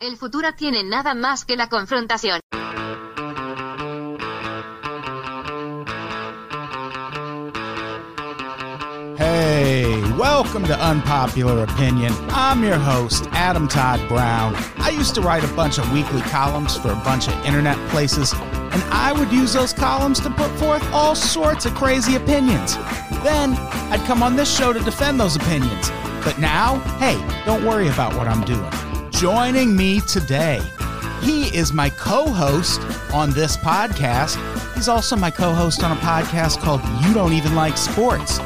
El futuro tiene nada más que la confrontación. Hey, welcome to Unpopular Opinion. I'm your host, Adam Todd Brown. I used to write a bunch of weekly columns for a bunch of internet places, and I would use those columns to put forth all sorts of crazy opinions. Then I'd come on this show to defend those opinions. But now, hey, don't worry about what I'm doing. Joining me today, he is my co host on this podcast. He's also my co host on a podcast called You Don't Even Like Sports.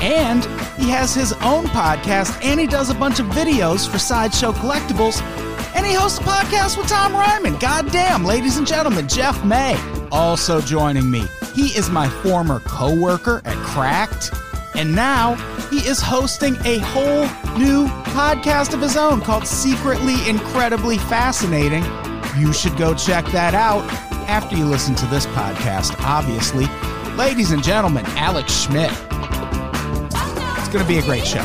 And he has his own podcast and he does a bunch of videos for Sideshow Collectibles. And he hosts a podcast with Tom Reimann. Goddamn, ladies and gentlemen, Jeff May. Also joining me, he is my former co worker at Cracked. And now he is hosting a whole new podcast of his own called Secretly Incredibly Fascinating. You should go check that out after you listen to this podcast, obviously. Ladies and gentlemen, Alex Schmidt. It's going to be a great show.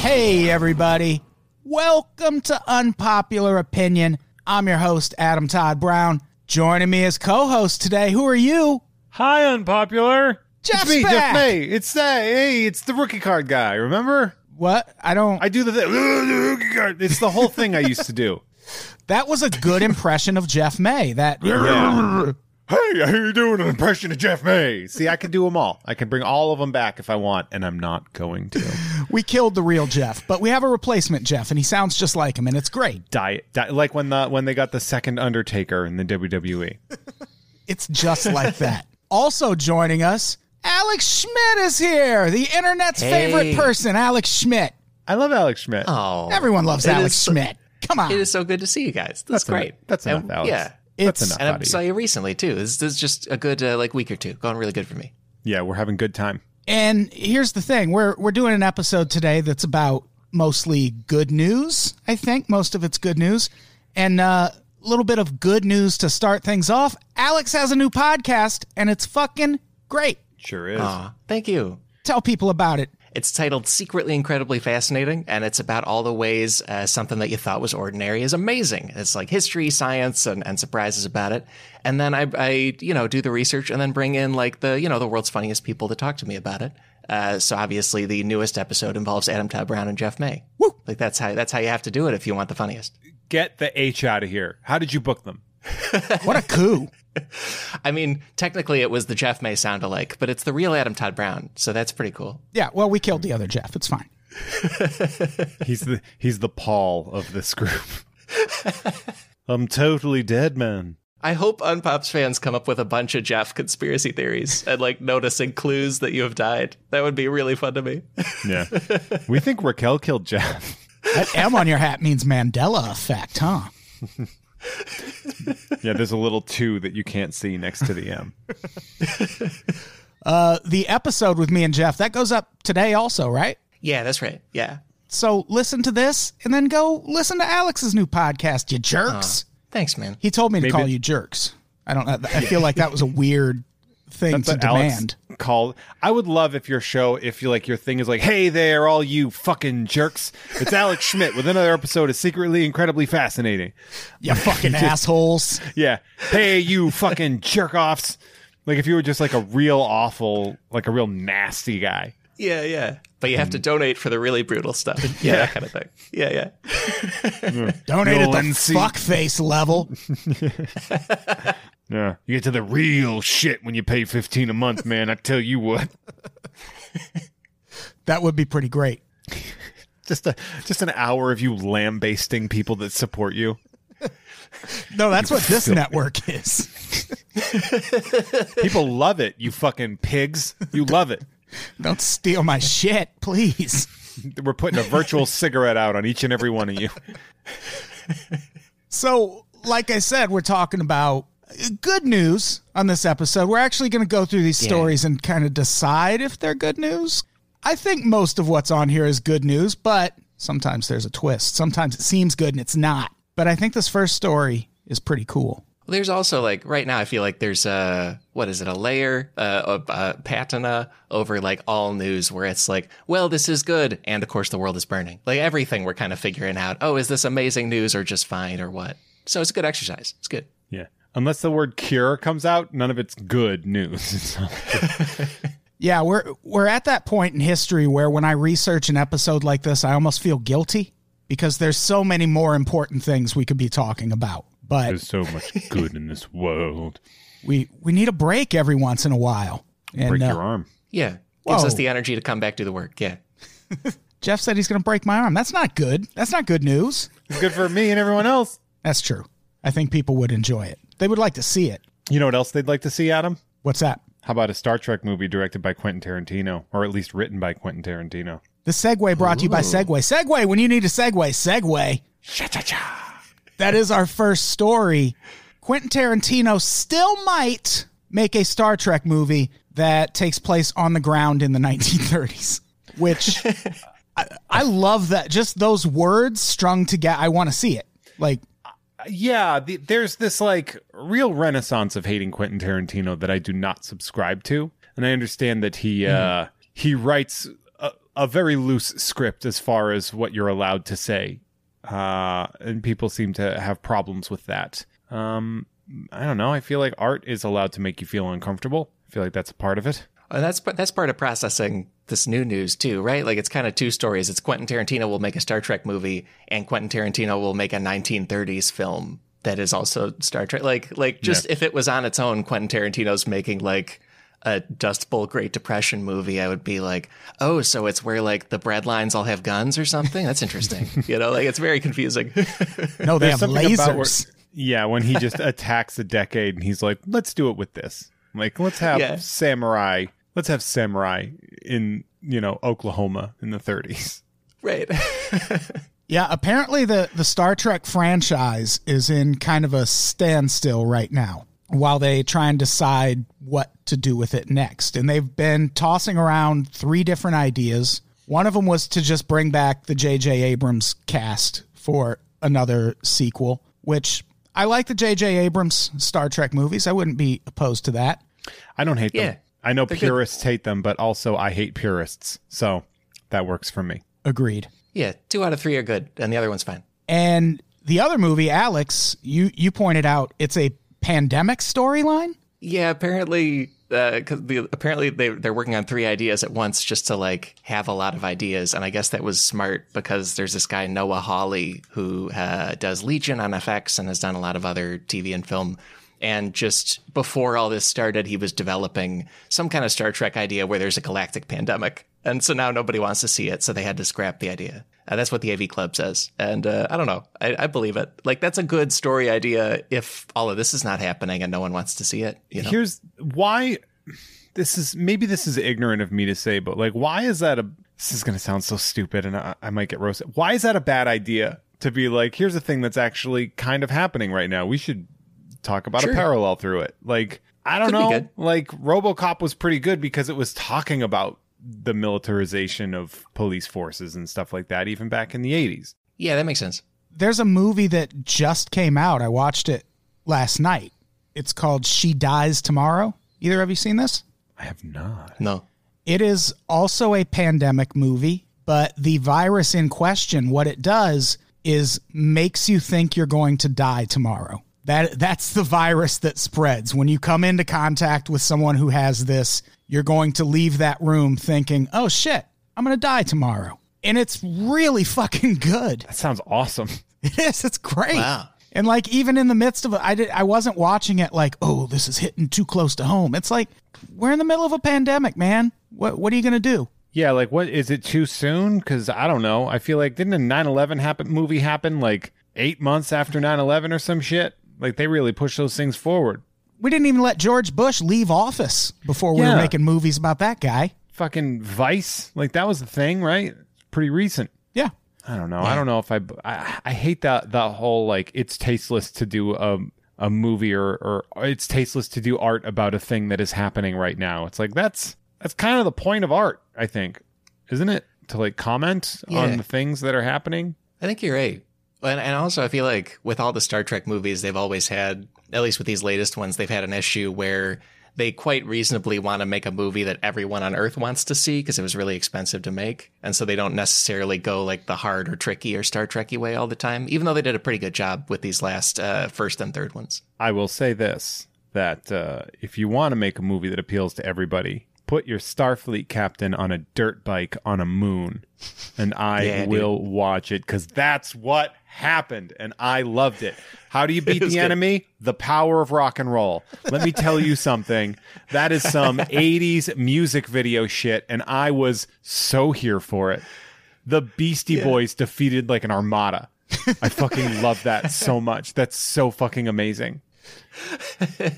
Hey, everybody. Welcome to Unpopular Opinion. I'm your host, Adam Todd Brown. Joining me as co host today, who are you? Hi, unpopular. Jeff's it's me. Jeff May. It's that. Hey, it's the rookie card guy. Remember? What? I don't. I do the thing. the rookie card. It's the whole thing I used to do. that was a good impression of Jeff May. That. Yeah. Hey, how you doing? An impression of Jeff May. See, I can do them all. I can bring all of them back if I want, and I'm not going to. We killed the real Jeff, but we have a replacement Jeff, and he sounds just like him, and it's great. Diet, di- like when the when they got the second Undertaker in the. WWE. It's just like that. Also joining us, Alex Schmidt is here, the internet's Hey. favorite person, Alex Schmidt. I love Alex Schmidt. Oh, Everyone loves Alex is so- Schmidt. Come on. It is so good to see you guys. That's, That's enough- great. that's enough, And- Alex. Yeah, That's It's- enough. and I saw you recently too. This, this is just a good uh, like week or two. Going really good for me. Yeah, we're having good time. And here's the thing: we're we're doing an episode today that's about mostly good news. I think most of it's good news, and uh, a little bit of good news to start things off. Alex has a new podcast, and it's fucking great. Sure is. Aw, thank you. Tell people about it. It's titled "Secretly Incredibly Fascinating," and it's about all the ways uh, something that you thought was ordinary is amazing. It's like history, science, and, and surprises about it. And then I, I, you know, do the research and then bring in like the, you know, the world's funniest people to talk to me about it. Uh, so obviously, the newest episode involves Adam Todd Brown and Jeff May. Woo. Like that's how that's how you have to do it if you want the funniest. Get the H out of here. How did you book them? What a coup! I mean, technically it was the Jeff May sound alike, but it's the real Adam Todd Brown, so that's pretty cool. Yeah, well, we killed the other Jeff. It's fine. He's the he's the Paul of this group. I'm totally dead, man. I hope Unpops fans come up with a bunch of Jeff conspiracy theories and like noticing clues that you have died. That would be really fun to me. Yeah. we think Raquel killed Jeff. That M on your hat means Mandela effect, huh? Yeah, there's a little two that you can't see next to the M. Uh, the episode with me and Jeff that goes up today, also, right? yeah, that's right. Yeah. So listen to this, and then go listen to Alex's new podcast. You jerks. Thanks, man. He told me to Maybe- call you jerks. I don't. I feel like that was a weird thing That's to what Alex demand. called. I would love if your show, if you like your thing is like, hey there, all you fucking jerks. It's Alex Schmidt with another episode of Secretly Incredibly Fascinating. You fucking assholes. Yeah. Hey, you fucking jerk offs. Like if you were just like a real awful, like a real nasty guy. Yeah, yeah. But you have to hmm. donate for the really brutal stuff. Yeah, that kind of thing. Yeah, yeah. Donate at the Lindsay. fuckface level. Yeah. You get to the real shit when you pay 15 a month, man. I tell you what. That would be pretty great. Just a just an hour of you lambasting people that support you. No, that's what this network is. People love it, you fucking pigs. You love it. Don't steal my shit, please. We're putting a virtual cigarette out on each and every one of you. So, like I said, we're talking about good news on this episode. We're actually going to go through these stories and kind of decide if they're good news. I think most of what's on here is good news, but sometimes there's a twist. Sometimes it seems good and it's not. But I think this first story is pretty cool. There's also like right now, I feel like there's a what is it, a layer, uh, of uh, patina over like all news where it's like, well, this is good, and of course the world is burning. Like everything, we're kind of figuring out. Oh, is this amazing news or just fine or what? So it's a good exercise. It's good. Yeah. Unless the word cure comes out, none of it's good news. Yeah, we're we're at that point in history where when I research an episode like this, I almost feel guilty because there's so many more important things we could be talking about. But There's so much good in this world. we we need a break every once in a while. And Break uh, your arm. Yeah, gives Whoa. us the energy to come back to the work. Yeah. Jeff said he's going to break my arm. That's not good. That's not good news. It's good for me and everyone else. That's true. I think people would enjoy it. They would like to see it. You know what else they'd like to see, Adam? What's that? How about a Star Trek movie directed by Quentin Tarantino, or at least written by Quentin Tarantino? The segue brought to you by Segway. Segway, when you need a Segway, Segway. Sha-cha-cha. That is our first story. Quentin Tarantino still might make a Star Trek movie that takes place on the ground in the 1930s, which I, I love that. Just those words strung together. I want to see it. Like, Yeah, the, there's this like real renaissance of hating Quentin Tarantino that I do not subscribe to, and I understand that he uh, he writes a, a very loose script as far as what you're allowed to say, uh, and people seem to have problems with that. Um, I don't know. I feel like art is allowed to make you feel uncomfortable. I feel like that's a part of it. And that's that's part of processing this new news too, right? Like it's kind of two stories. It's Quentin Tarantino will make a Star Trek movie, and Quentin Tarantino will make a 1930s film that is also Star Trek. Like like just if it was on its own, Quentin Tarantino's making like a Dust Bowl Great Depression movie, I would be like, oh, so it's where like the bread lines all have guns or something. That's interesting. you know, like it's very confusing. no, they have something about where- Yeah, when he just attacks a decade and he's like, let's do it with this. Like, let's have Yeah. samurai. Let's have samurai in, you know, Oklahoma in the 30s. right. Yeah, apparently the the Star Trek franchise is in kind of a standstill right now while they try and decide what to do with it next. And they've been tossing around three different ideas. One of them was to just bring back the J.J. Abrams cast for another sequel, which I like the J.J. Abrams Star Trek movies. I wouldn't be opposed to that. I don't hate Yeah, them. I know they're good. purists hate them, but also I hate purists. So that works for me. Agreed. Yeah, two out of three are good, and the other one's fine. And the other movie, Alex, you you pointed out it's a pandemic storyline. Yeah, apparently, because the apparently they they're working on three ideas at once just to like have a lot of ideas, and I guess that was smart because there's this guy Noah Hawley who uh, does Legion on FX and has done a lot of other TV and film. And just before all this started, he was developing some kind of Star Trek idea where there's a galactic pandemic, and so now nobody wants to see it, so they had to scrap the idea. Uh, that's what the AV Club says, and uh, I don't know. I, I believe it. Like that's a good story idea if all of this is not happening and no one wants to see it. You know? Here's why this is maybe this is ignorant of me to say, but like, why is that a this is going to sound so stupid and I, I might get roasted. Why is that a bad idea to be like, here's a thing that's actually kind of happening right now? We should talk about Sure. a parallel through it. Like, I don't Could know. Like, Robocop was pretty good because it was talking about the militarization of police forces and stuff like that, even back in the 80s. Yeah, that makes sense. there's a movie that just came out. I watched it last night. It's called She Dies Tomorrow. Either of you seen this? I have not. No. It is also a pandemic movie, but the virus in question, what it does is makes you think you're going to die tomorrow. That that's the virus that spreads. When you come into contact with someone who has this, you're going to leave that room thinking, "Oh shit, I'm going to die tomorrow." And it's really fucking good. That sounds awesome. It is. It's great. Wow. And like even in the midst of it, I did. I wasn't watching it like, oh, this is hitting too close to home. It's like we're in the middle of a pandemic, man. What What are you gonna do? Yeah, like what is it too soon? Because I don't know. I feel like didn't a 9/11 happen movie happen like eight months after 9/11 or some shit? Like they really push those things forward. We didn't even let George Bush leave office before we were making movies about that guy. Fucking Vice, like that was the thing, right? Pretty recent. Yeah. I don't know. I don't know if I, I I hate that that whole like it's tasteless to do a a movie or or it's tasteless to do art about a thing that is happening right now. It's like that's that's kind of the point of art, I think, isn't it? To like comment Yeah. on the things that are happening. I think you're right. And, and also, I feel like with all the Star Trek movies, they've always had at least with these latest ones, they've had an issue where they quite reasonably want to make a movie that everyone on Earth wants to see because it was really expensive to make. And so they don't necessarily go like the hard or tricky or Star Trekky way all the time, even though they did a pretty good job with these last uh, first and third ones. I will say this that uh, if you want to make a movie that appeals to everybody, put your Starfleet captain on a dirt bike on a moon, and I Yeah, dude. will watch it because that's what happened, and I loved it. How do you beat the good. enemy? The power of rock and roll. Let me tell you something. That is some 80s music video shit, and I was so here for it. The Beastie Boys defeated like an armada. I fucking love that so much. That's so fucking amazing.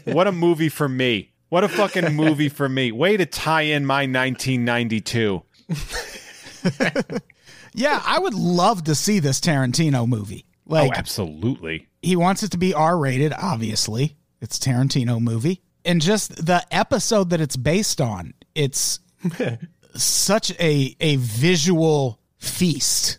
What a movie for me. What a fucking movie for me. Way to tie in my 1992. Yeah, I would love to see this Tarantino movie. Oh, like oh, absolutely. he wants it to be R rated, obviously. It's a Tarantino movie. And just the episode that it's based on, it's such a a visual feast.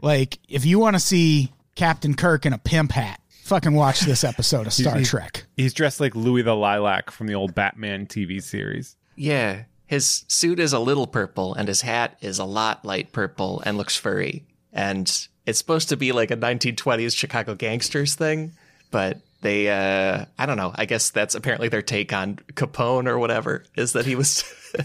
Like if you want to see Captain Kirk in a pimp hat, fucking watch this episode of Star he's- Trek. He's dressed like Louie the Lilac from the old Batman TV series. Yeah. His suit is a little purple and his hat is a lot light purple and looks furry. And it's supposed to be like a 1920s Chicago gangsters thing, but they, uh, I don't know. I guess that's apparently their take on Capone or whatever, is that he was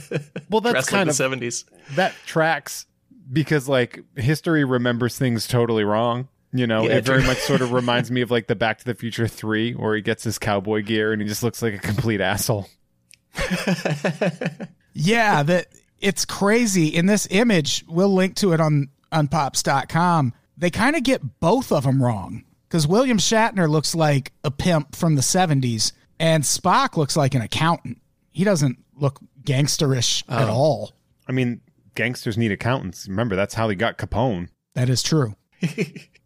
Well, that's kind of the 70s. that tracks because like history remembers things totally wrong. You know, Yeah, it very much sort of reminds me of like the Back to the Future 3 where he gets his cowboy gear and he just looks like a complete asshole. Yeah, that it's crazy. In this image, we'll link to it on unpops.com. They kind of get both of them wrong because William Shatner looks like a pimp from the 70s and Spock looks like an accountant. He doesn't look gangsterish at oh. all. I mean, gangsters need accountants. Remember, that's how they got Capone. That is true.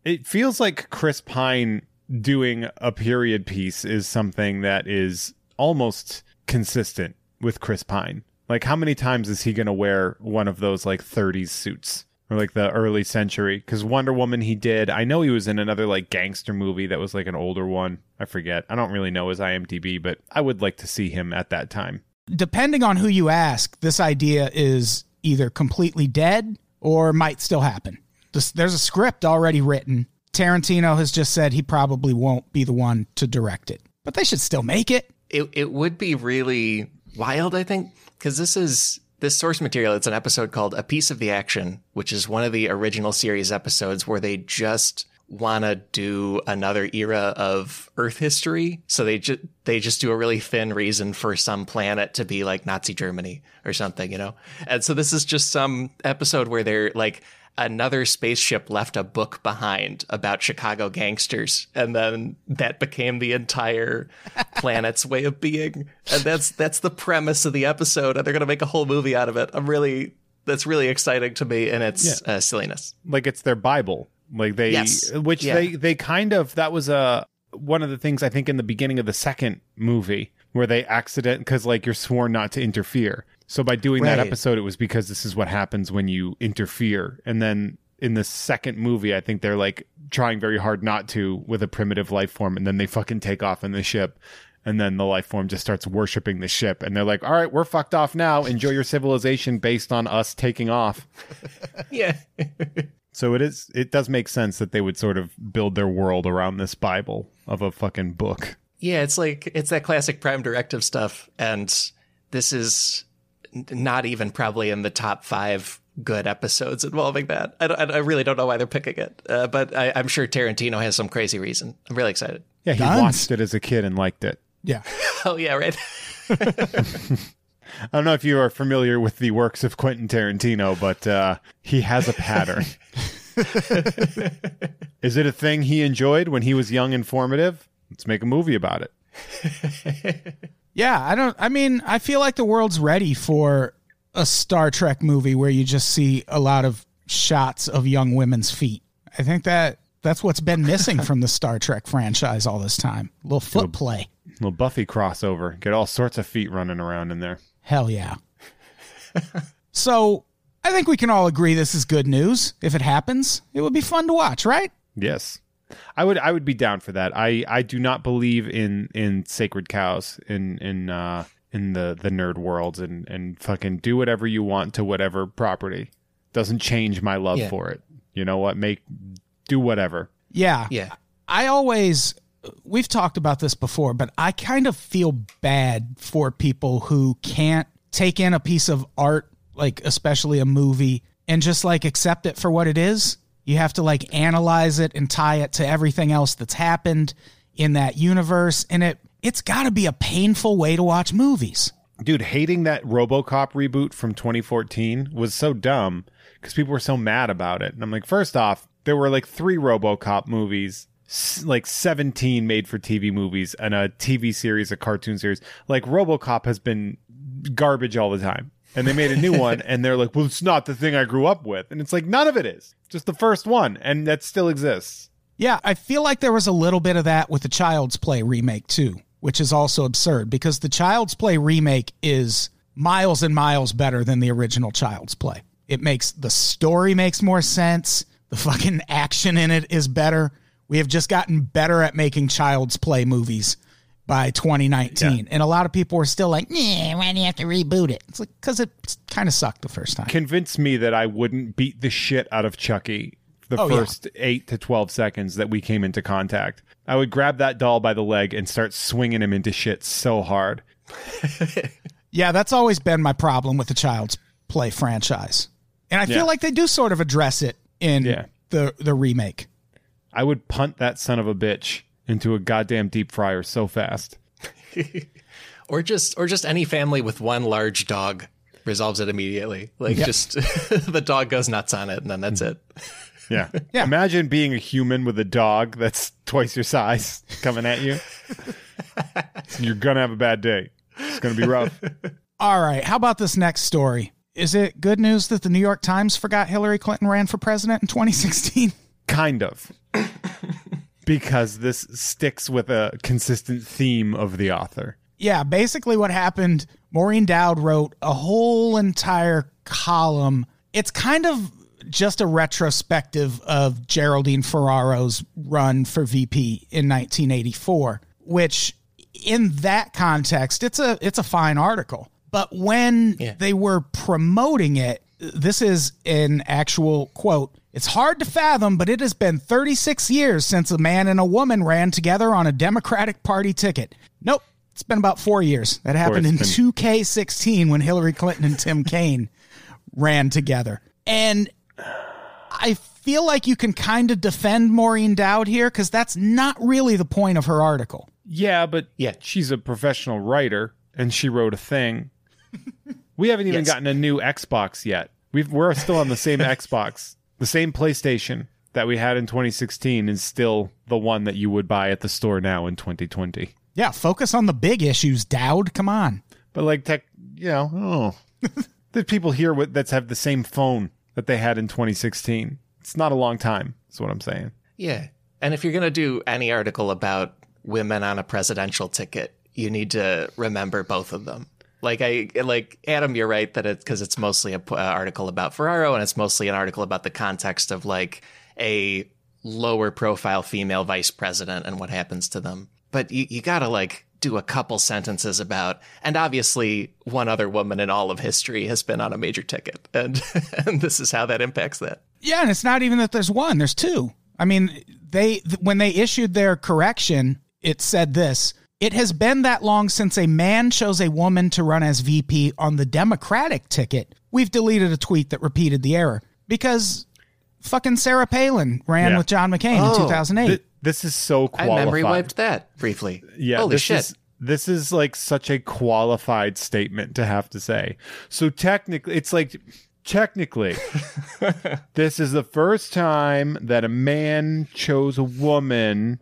It feels like Chris Pine doing a period piece is something that is almost consistent with Chris Pine. Like, how many times is he going to wear one of those like 30s suits or like the early century? Because Wonder Woman, he did. I know he was in another like gangster movie that was like an older one. I forget. I don't really know his IMDb, but I would like to see him at that time. Depending on who you ask, this idea is either completely dead or might still happen. This, there's a script already written. Tarantino has just said he probably won't be the one to direct it, but they should still make it. It, it would be really wild, I think, because this is this source material. It's an episode called A Piece of the Action, which is one of the original series episodes where they just want to do another era of Earth history. So they just they just do a really thin reason for some planet to be like Nazi Germany or something, you know. And so this is just some episode where they're like another spaceship left a book behind about Chicago gangsters, and then that became the entire planet's way of being. And that's that's the premise of the episode, and they're gonna make a whole movie out of it. I'm really that's really exciting to me, and it's uh, silliness. like it's their bible like they Yes. which Yeah. they they kind of that was a one of the things i think in the beginning of the second movie where they accident because like you're sworn not to interfere so by doing that episode it was because this is what happens when you interfere and then in the second movie i think they're like trying very hard not to with a primitive life form and then they fucking take off in the ship and then the life form just starts worshiping the ship and they're like all right we're fucked off now enjoy your civilization based on us taking off Yeah. so it is. It does make sense that they would sort of build their world around this Bible of a fucking book. Yeah, it's like it's that classic Prime Directive stuff, and this is not even probably in the top five good episodes involving that. I, don't, I really don't know why they're picking it, uh, but I, I'm sure Tarantino has some crazy reason. I'm really excited. Yeah, he Guns. watched it as a kid and liked it. Yeah. Oh yeah, right. I don't know if you are familiar with the works of Quentin Tarantino, but uh, he has a pattern. is it a thing he enjoyed when he was young and formative? Let's make a movie about it. Yeah, I don't. I mean, I feel like the world's ready for a Star Trek movie where you just see a lot of shots of young women's feet. I think that that's what's been missing from the Star Trek franchise all this time. A little foot play. little Buffy crossover. Get all sorts of feet running around in there. Hell yeah. so I think we can all agree this is good news. If it happens, it would be fun to watch, right? Yes. I would I would be down for that. I I do not believe in in sacred cows in in uh in the the nerd worlds and and fucking do whatever you want to whatever property. Doesn't change my love Yeah. for it. You know what? Make do whatever. Yeah. Yeah. I always, we've talked about this before, but I kind of feel bad for people who can't take in a piece of art, like especially a movie, and just like accept it for what it is. You have to like analyze it and tie it to everything else that's happened in that universe. And it, it's got to be a painful way to watch movies. Dude, hating that RoboCop reboot from 2014 was so dumb because people were so mad about it. And I'm like, first off, there were like three RoboCop movies, like 17 made for TV movies, and a TV series, a cartoon series. Like RoboCop has been garbage all the time. And they made a new one, and they're like, well, it's not the thing I grew up with. And it's like, none of it is. Just the first one, and that still exists. Yeah, I feel like there was a little bit of that with the Child's Play remake too, which is also absurd because the Child's Play remake is miles and miles better than the original Child's Play. It makes the story makes more sense. The fucking action in it is better. We have just gotten better at making Child's Play movies by 2019. And a lot of people were still like, "Yeah, why do you have to reboot it?" It's like cuz it kind of sucked the first time. Convince me that I wouldn't beat the shit out of Chucky the Oh, yeah. first eight to 12 seconds that we came into contact. I would grab that doll by the leg and start swinging him into shit so hard. Yeah, that's always been my problem with the Child's Play franchise. And I feel Yeah. like they do sort of address it in Yeah. the the remake. I would punt that son of a bitch into a goddamn deep fryer so fast. Or just or just any family with one large dog resolves it immediately. Like just the dog goes nuts on it and then that's mm-hmm. it. Yeah. Yeah. Imagine being a human with a dog that's twice your size coming at you. You're going to have a bad day. It's going to be rough. All right, how about this next story? Is it good news that the New York Times forgot Hillary Clinton ran for president in 2016? kind of. Because this sticks with a consistent theme of the author. Yeah, basically what happened, Maureen Dowd wrote a whole entire column. It's kind of just a retrospective of Geraldine Ferraro's run for VP in 1984, which in that context, it's a it's a fine article. But when Yeah. they were promoting it, this is an actual quote. It's hard to fathom, but it has been 36 years since a man and a woman ran together on a Democratic Party ticket. Nope, it's been about four years. That happened in it's 2K16 when Hillary Clinton and Tim Kaine ran together. And I feel like you can kind of defend Maureen Dowd here because that's not really the point of her article. Yeah, but Yeah. she's a professional writer and she wrote a thing. We haven't even Yes. gotten a new Xbox yet. We've, we're still on the same Xbox. The same PlayStation that we had in 2016 is still the one that you would buy at the store now in 2020. Yeah, focus on the big issues, Dowd. Come on. But like tech, you know, oh, there's people here with that have the same phone that they had in 2016. It's not a long time. That's what I'm saying. Yeah. And if you're going to do any article about women on a presidential ticket, you need to remember both of them. Like I like Adam, you're right that it's because it's mostly an uh, article about Ferraro and it's mostly an article about the context of like a lower profile female vice president and what happens to them. But you, you got to like do a couple sentences about, and obviously one other woman in all of history has been on a major ticket, and and this is how that impacts that. Yeah, and it's not even that there's one, there's two. I mean, they th- when they issued their correction, it said this. It has been that long since a man chose a woman to run as VP on the Democratic ticket. We've deleted a tweet that repeated the error because fucking Sarah Palin ran Yeah. with John McCain in Oh, 2008. Th- this is so qualified. I qualified. memory wiped that briefly. Yeah, Holy this shit. is this is like such a qualified statement to have to say. So technically, it's like technically, this is the first time that a man chose a woman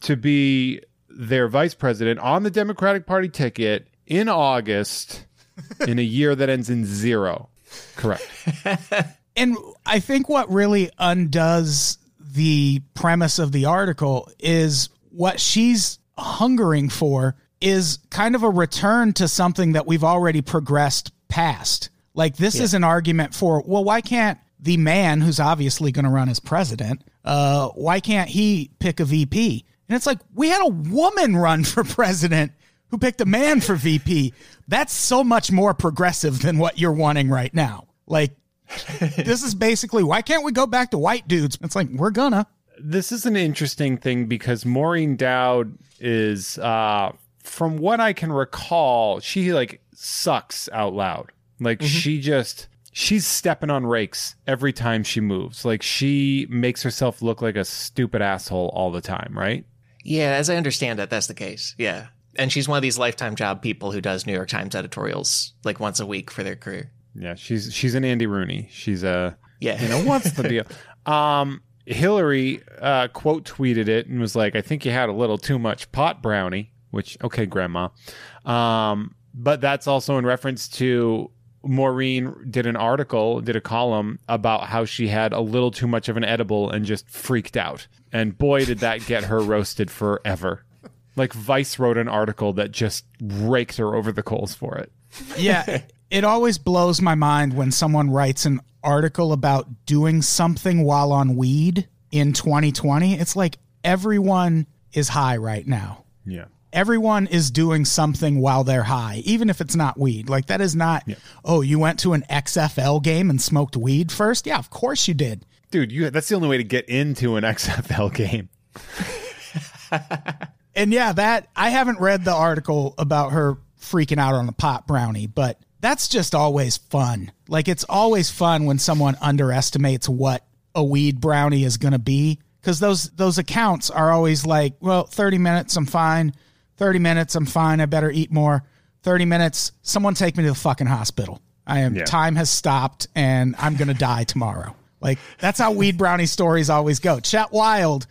to be their vice president on the Democratic Party ticket in August in a year that ends in zero. Correct. And I think what really undoes the premise of the article is what she's hungering for is kind of a return to something that we've already progressed past. Like this is an argument for, well, why can't the man who's obviously going to run as president, uh, why can't he pick a VP? And it's like, we had a woman run for president who picked a man for VP. That's so much more progressive than what you're wanting right now. Like, this is basically, why can't we go back to white dudes? It's like, we're gonna. This is an interesting thing because Maureen Dowd is, uh, from what I can recall, she like sucks out loud. Like she just she's stepping on rakes every time she moves. Like she makes herself look like a stupid asshole all the time, right? Yeah, as I understand it, that's the case. Yeah. And she's one of these lifetime job people who does New York Times editorials like once a week for their career. Yeah, she's she's an Andy Rooney. She's a Yeah. you know what's the deal? Um, Hillary uh, quote tweeted it and was like, "I think you had a little too much pot brownie." Which okay, Grandma. Um, but that's also in reference to Maureen did an article, did a column about how she had a little too much of an edible and just freaked out. And boy, did that get her roasted forever. Like Vice wrote an article that just raked her over the coals for it. Yeah, it always blows my mind when someone writes an article about doing something while on weed in 2020. It's like everyone is high right now. Yeah. Everyone is doing something while they're high, even if it's not weed. Like that is not, oh, you went to an XFL game and smoked weed first? Yeah, of course you did. Dude, you that's the only way to get into an XFL game. And yeah, that I haven't read the article about her freaking out on the pot brownie, but that's just always fun. Like it's always fun when someone underestimates what a weed brownie is going to be cuz those those accounts are always like, well, 30 minutes I'm fine. 30 minutes I'm fine. I better eat more. 30 minutes someone take me to the fucking hospital. I am Yeah. time has stopped and I'm going to die tomorrow. Like that's how weed brownie stories always go. Chet Wild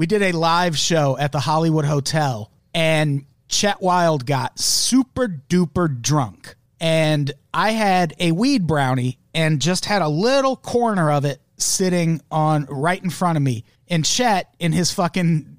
we did a live show at the Hollywood Hotel, and Chet Wild got super duper drunk. And I had a weed brownie and just had a little corner of it sitting on right in front of me. And Chet, in his fucking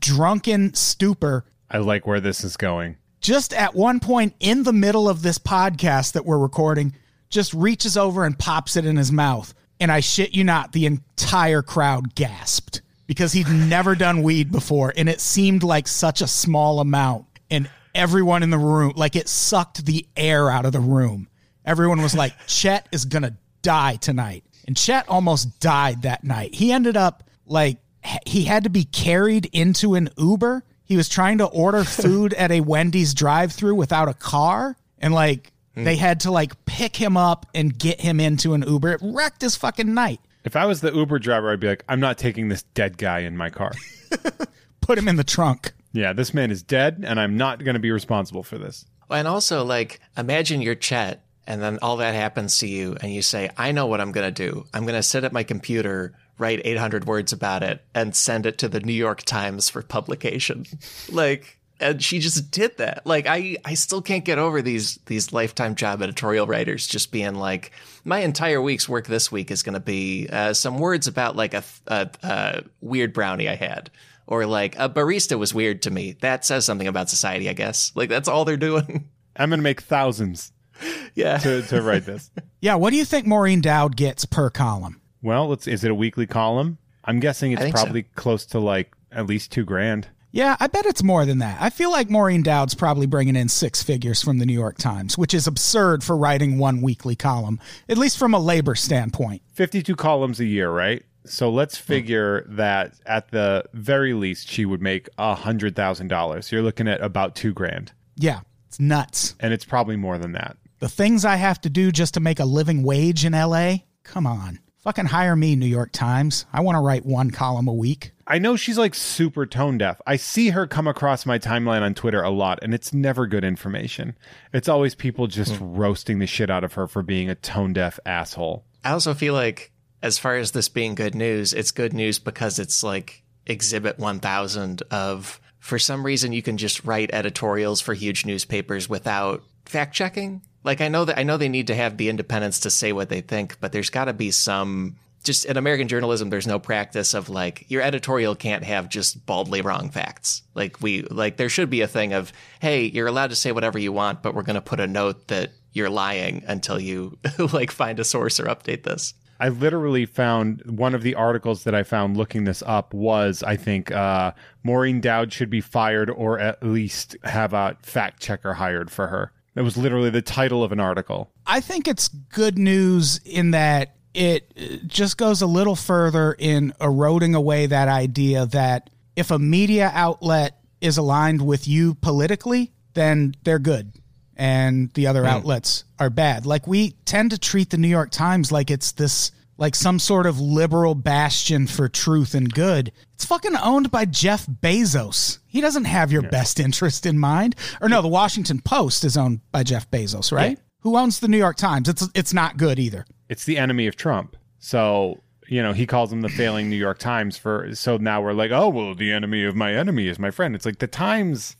drunken stupor, I like where this is going. just at one point in the middle of this podcast that we're recording, just reaches over and pops it in his mouth. And I shit you not, the entire crowd gasped because he'd never done weed before. And it seemed like such a small amount. And everyone in the room, like it sucked the air out of the room. Everyone was like, Chet is going to die tonight. And Chet almost died that night. He ended up like, he had to be carried into an Uber. He was trying to order food at a Wendy's drive through without a car. And like, Mm. they had to like pick him up and get him into an Uber. It wrecked his fucking night. If I was the Uber driver, I'd be like, I'm not taking this dead guy in my car. Put him in the trunk. yeah, this man is dead, and I'm not going to be responsible for this. And also, like, imagine you're Chet, and then all that happens to you, and you say, I know what I'm going to do. I'm going to sit at my computer, write 800 words about it, and send it to the New York Times for publication. like, and she just did that. Like, I, I still can't get over these these lifetime job editorial writers just being like, my entire week's work this week is going to be uh, some words about like a, a, a weird brownie I had. Or like a barista was weird to me. That says something about society, I guess. Like that's all they're doing. I'm going to make thousands yeah. to, to write this. Yeah, what do you think Maureen Dowd gets per column? Well, let's, is it a weekly column? I'm guessing it's think so. probably close to like at least two grand. Yeah, I bet it's more than that. I feel like Maureen Dowd's probably bringing in six figures from the New York Times, which is absurd for writing one weekly column, at least from a labor standpoint. 52 columns a year, right? So let's hmm. figure that at the very least she would make a hundred thousand dollars. You're looking at about two grand, Yeah, it's nuts. and it's probably more than that. The things I have to do just to make a living wage in LA? Come on. Fucking hire me, New York Times. I want to write one column a week. I know she's like super tone deaf. I see her come across my timeline on Twitter a lot, and it's never good information. It's always people just hmm. roasting the shit out of her for being a tone deaf asshole. I also feel like, as far as this being good news, it's good news because it's like exhibit 1000 of, for some reason, you can just write editorials for huge newspapers without fact checking. Like, I know that I know they need to have the independence to say what they think, but there's got to be some. Just in American journalism, there's no practice of like your editorial can't have just baldly wrong facts. Like we like there should be a thing of hey, you're allowed to say whatever you want, but we're going to put a note that you're lying until you like find a source or update this. I literally found one of the articles that I found looking this up was I think uh, Maureen Dowd should be fired or at least have a fact checker hired for her. That was literally the title of an article. I think it's good news in that it just goes a little further in eroding away that idea that if a media outlet is aligned with you politically, then they're good and the other hmm. outlets are bad. Like we tend to treat the New York Times like it's this like some sort of liberal bastion for truth and good. It's fucking owned by Jeff Bezos. He doesn't have your best interest in mind. Or no, the Washington Post is owned by Jeff Bezos, right? Who owns the New York Times? It's it's not good either. It's the enemy of Trump. So, you know, he calls him the failing New York Times for so now we're like, "Oh, well, the enemy of my enemy is my friend." It's like the Times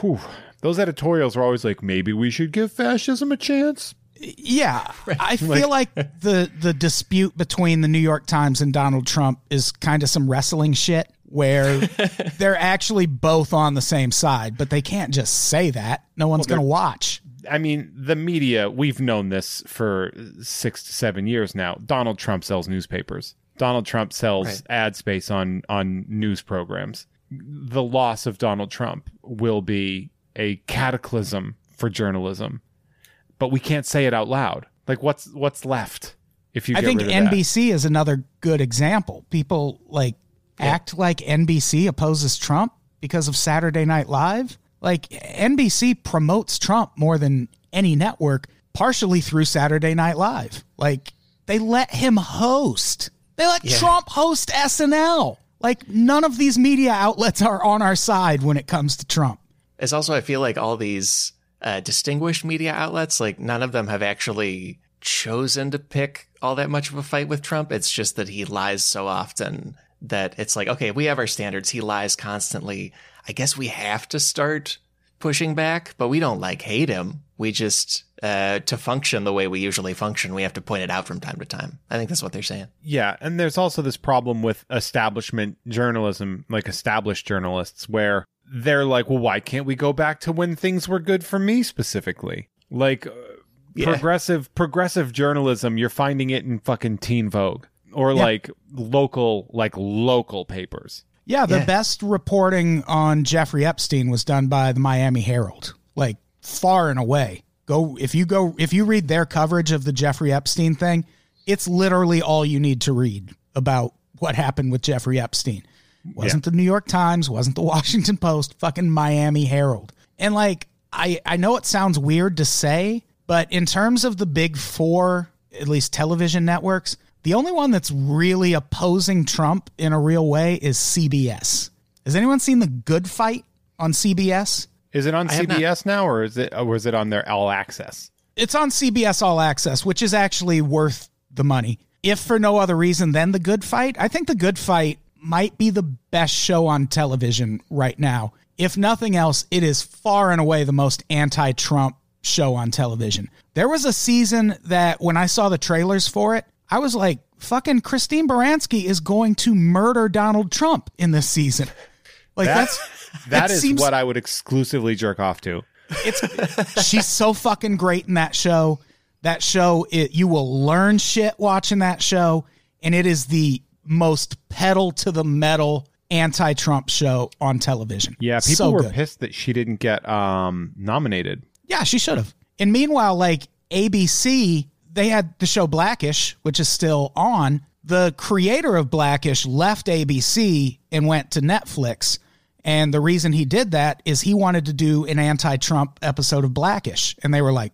whew, those editorials are always like, "Maybe we should give fascism a chance." Yeah, I feel like the the dispute between the New York Times and Donald Trump is kind of some wrestling shit where they're actually both on the same side, but they can't just say that. No one's going to watch. I mean, the media, we've known this for six to seven years now. Donald Trump sells newspapers. Donald Trump sells Right. ad space on on news programs. The loss of Donald Trump will be a cataclysm for journalism. But we can't say it out loud. Like what's what's left if you I think? NBC is another good example. People like act like NBC opposes Trump because of Saturday Night Live. Like NBC promotes Trump more than any network, partially through Saturday Night Live. Like they let him host. They let Trump host SNL. Like none of these media outlets are on our side when it comes to Trump. It's also, I feel like all these uh, distinguished media outlets, like none of them have actually chosen to pick all that much of a fight with Trump. It's just that he lies so often that it's like, okay, we have our standards. He lies constantly. I guess we have to start pushing back, but we don't like hate him. We just, uh, to function the way we usually function, we have to point it out from time to time. I think that's what they're saying. Yeah, and there's also this problem with establishment journalism, like established journalists, where they're like, well, why can't we go back to when things were good for me specifically? Like uh, Yeah. progressive progressive journalism, you're finding it in fucking Teen Vogue or like local like local papers. Yeah, the Yeah. best reporting on Jeffrey Epstein was done by the Miami Herald, like far and away. Go if you go if you read their coverage of the Jeffrey Epstein thing, it's literally all you need to read about what happened with Jeffrey Epstein. Wasn't the New York Times, wasn't the Washington Post, fucking Miami Herald. And like I I know it sounds weird to say, but in terms of the big 4, at least television networks, the only one that's really opposing Trump in a real way is CBS. Has anyone seen the Good Fight on CBS? Is it on have not- CBS now or is it or is it on their All Access? It's on CBS All Access, which is actually worth the money. If for no other reason than The Good Fight, I think The Good Fight might be the best show on television right now. If nothing else, it is far and away the most anti Trump show on television. There was a season that when I saw the trailers for it, I was like, fucking Christine Baranski is going to murder Donald Trump in this season. Like that's That it is seems- what I would exclusively jerk off to. it's she's so fucking great in that show. That show, it, you will learn shit watching that show, and it is the most pedal to the metal anti-Trump show on television. Yeah, people so were good. pissed that she didn't get um nominated. Yeah, she should have. And meanwhile, like ABC, they had the show Blackish, which is still on. The creator of Blackish left ABC and went to Netflix. And the reason he did that is he wanted to do an anti Trump episode of Blackish. And they were like,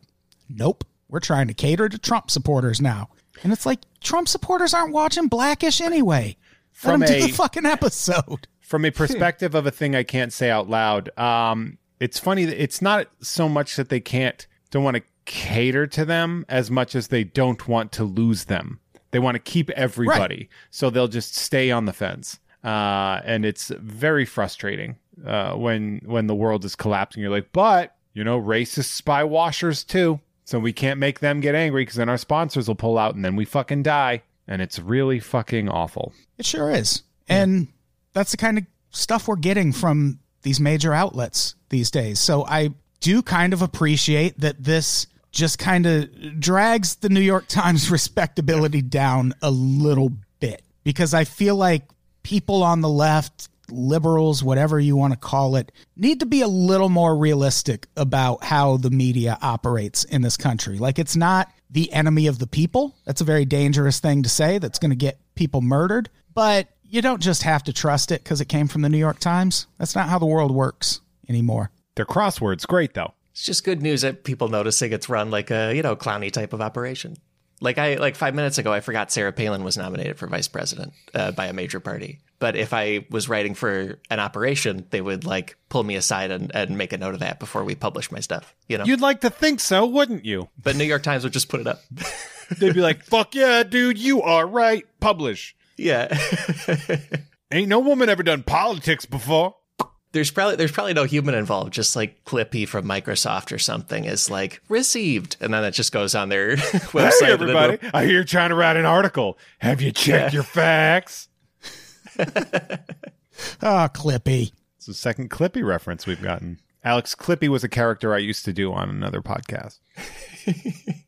nope, we're trying to cater to Trump supporters now. And it's like, Trump supporters aren't watching Blackish anyway. Let From them do a- the fucking episode. from a perspective of a thing I can't say out loud, um, it's funny that it's not so much that they can't don't want to cater to them as much as they don't want to lose them. They want to keep everybody, so they'll just stay on the fence, uh, and it's very frustrating uh, when when the world is collapsing. You're like, but you know, racists spy washers too, so we can't make them get angry because then our sponsors will pull out, and then we fucking die, and it's really fucking awful. It sure is. And that's the kind of stuff we're getting from these major outlets these days. So I do kind of appreciate that this just kind of drags the New York Times respectability down a little bit because I feel like people on the left, liberals, whatever you want to call it, need to be a little more realistic about how the media operates in this country. Like it's not the enemy of the people. That's a very dangerous thing to say that's going to get people murdered, but you don't just have to trust it because it came from the New York Times. That's not how the world works anymore. Their crossword's great though. It's just good news that people noticing it's run like a you know clowny type of operation. Like I like five minutes ago, I forgot Sarah Palin was nominated for vice president uh, by a major party. But if I was writing for an operation, they would like pull me aside and, and make a note of that before we publish my stuff. You know. You'd like to think so, wouldn't you? but New York Times would just put it up. They'd be like, "Fuck yeah, dude, you are right. Publish." yeah. Ain't no woman ever done politics before. There's probably there's probably no human involved. Just like Clippy from Microsoft or something is like received, and then it just goes on their website. Hey, everybody! I hear you're trying to write an article. Have you checked your facts? Oh, Clippy. It's the second Clippy reference we've gotten. Alex Clippy was a character I used to do on another podcast.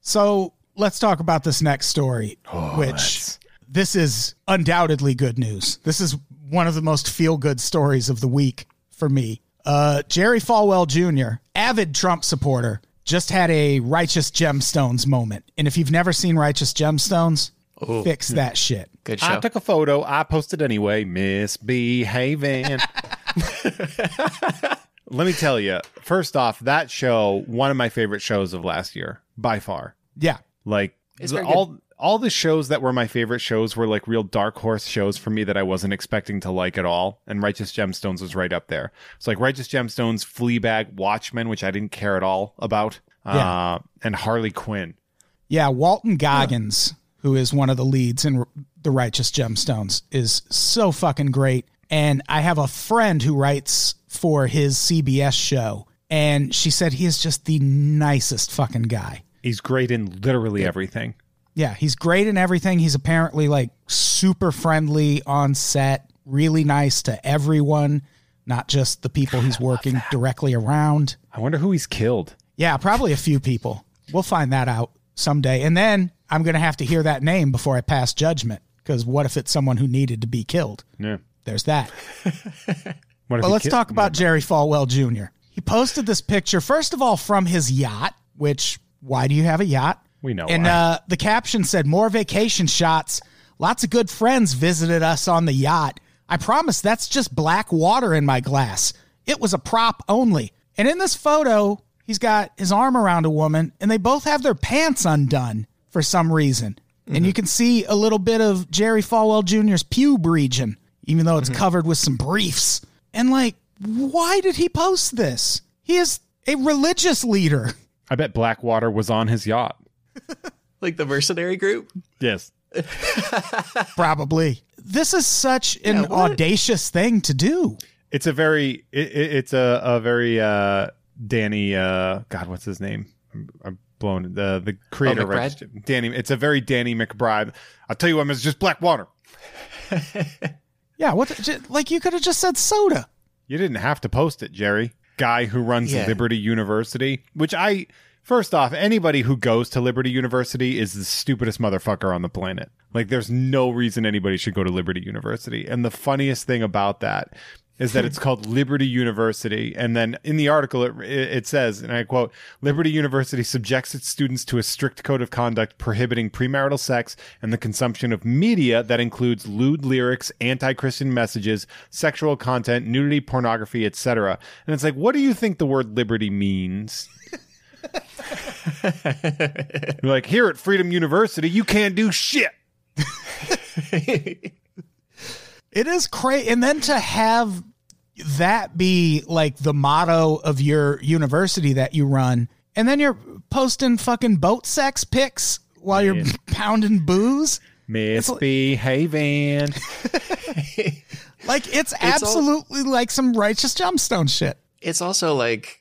So let's talk about this next story, which let's. this is undoubtedly good news. This is one of the most feel good stories of the week for me. Uh, Jerry Falwell Jr., avid Trump supporter, just had a Righteous Gemstones moment. And if you've never seen Righteous Gemstones, fix that shit. Good I show. took a photo. I posted anyway. Misbehaving. Let me tell you. First off, that show, one of my favorite shows of last year, by far. Yeah. Like It's the- very good. all all the shows that were my favorite shows were like real dark horse shows for me that I wasn't expecting to like at all. And Righteous Gemstones was right up there. It's like Righteous Gemstones, Fleabag, Watchmen, which I didn't care at all about, Yeah. uh, and Harley Quinn. Yeah, Walton Goggins, who is one of the leads in The Righteous Gemstones, is so fucking great. And I have a friend who writes for his CBS show, and she said he is just the nicest fucking guy. He's great in literally everything. Yeah, he's great in everything. He's apparently like super friendly on set, really nice to everyone, not just the people he's working directly around. I wonder who he's killed. Yeah, probably a few people. We'll find that out someday. And then I'm going to have to hear that name before I pass judgment. Because what if it's someone who needed to be killed? Yeah. There's that. If let's talk about Jerry Falwell Jr. He posted this picture, first of all, from his yacht, which, why do you have a yacht? We know And why. uh, the caption said, More vacation shots. Lots of good friends visited us on the yacht. I promise that's just black water in my glass. It was a prop only. And in this photo, he's got his arm around a woman, and they both have their pants undone for some reason. And you can see a little bit of Jerry Falwell Jr.'s pube region, even though it's covered with some briefs. And like, why did he post this? He is a religious leader. I bet Blackwater was on his yacht. like the mercenary group. Yes. Probably. This is such an what? audacious thing to do. It's a very it, it- it's a, a very uh Danny uh God what's his name? I'm, I'm blown the the creator of McBride? Register- Danny it's a very Danny McBride. I'll tell you what, it's just black water. Yeah, what j- like you could have just said soda. You didn't have to post it, Jerry. Guy who runs Yeah. Liberty University, which I first off, anybody who goes to Liberty University is the stupidest motherfucker on the planet. Like there's no reason anybody should go to Liberty University. And the funniest thing about that is that it's called Liberty University. And then in the article, it, it says, and I quote, Liberty University subjects its students to a strict code of conduct prohibiting premarital sex and the consumption of media that includes lewd lyrics, anti-Christian messages, sexual content, nudity, pornography, etc. And it's like, what do you think the word liberty means? Like, here at Freedom University, you can't do shit. It is crazy. And then to have that be like the motto of your university that you run and then you're posting fucking boat sex pics while you're Man. pounding booze. Misbehaving. Like it's, all- absolutely like some righteous gemstone shit. It's also like,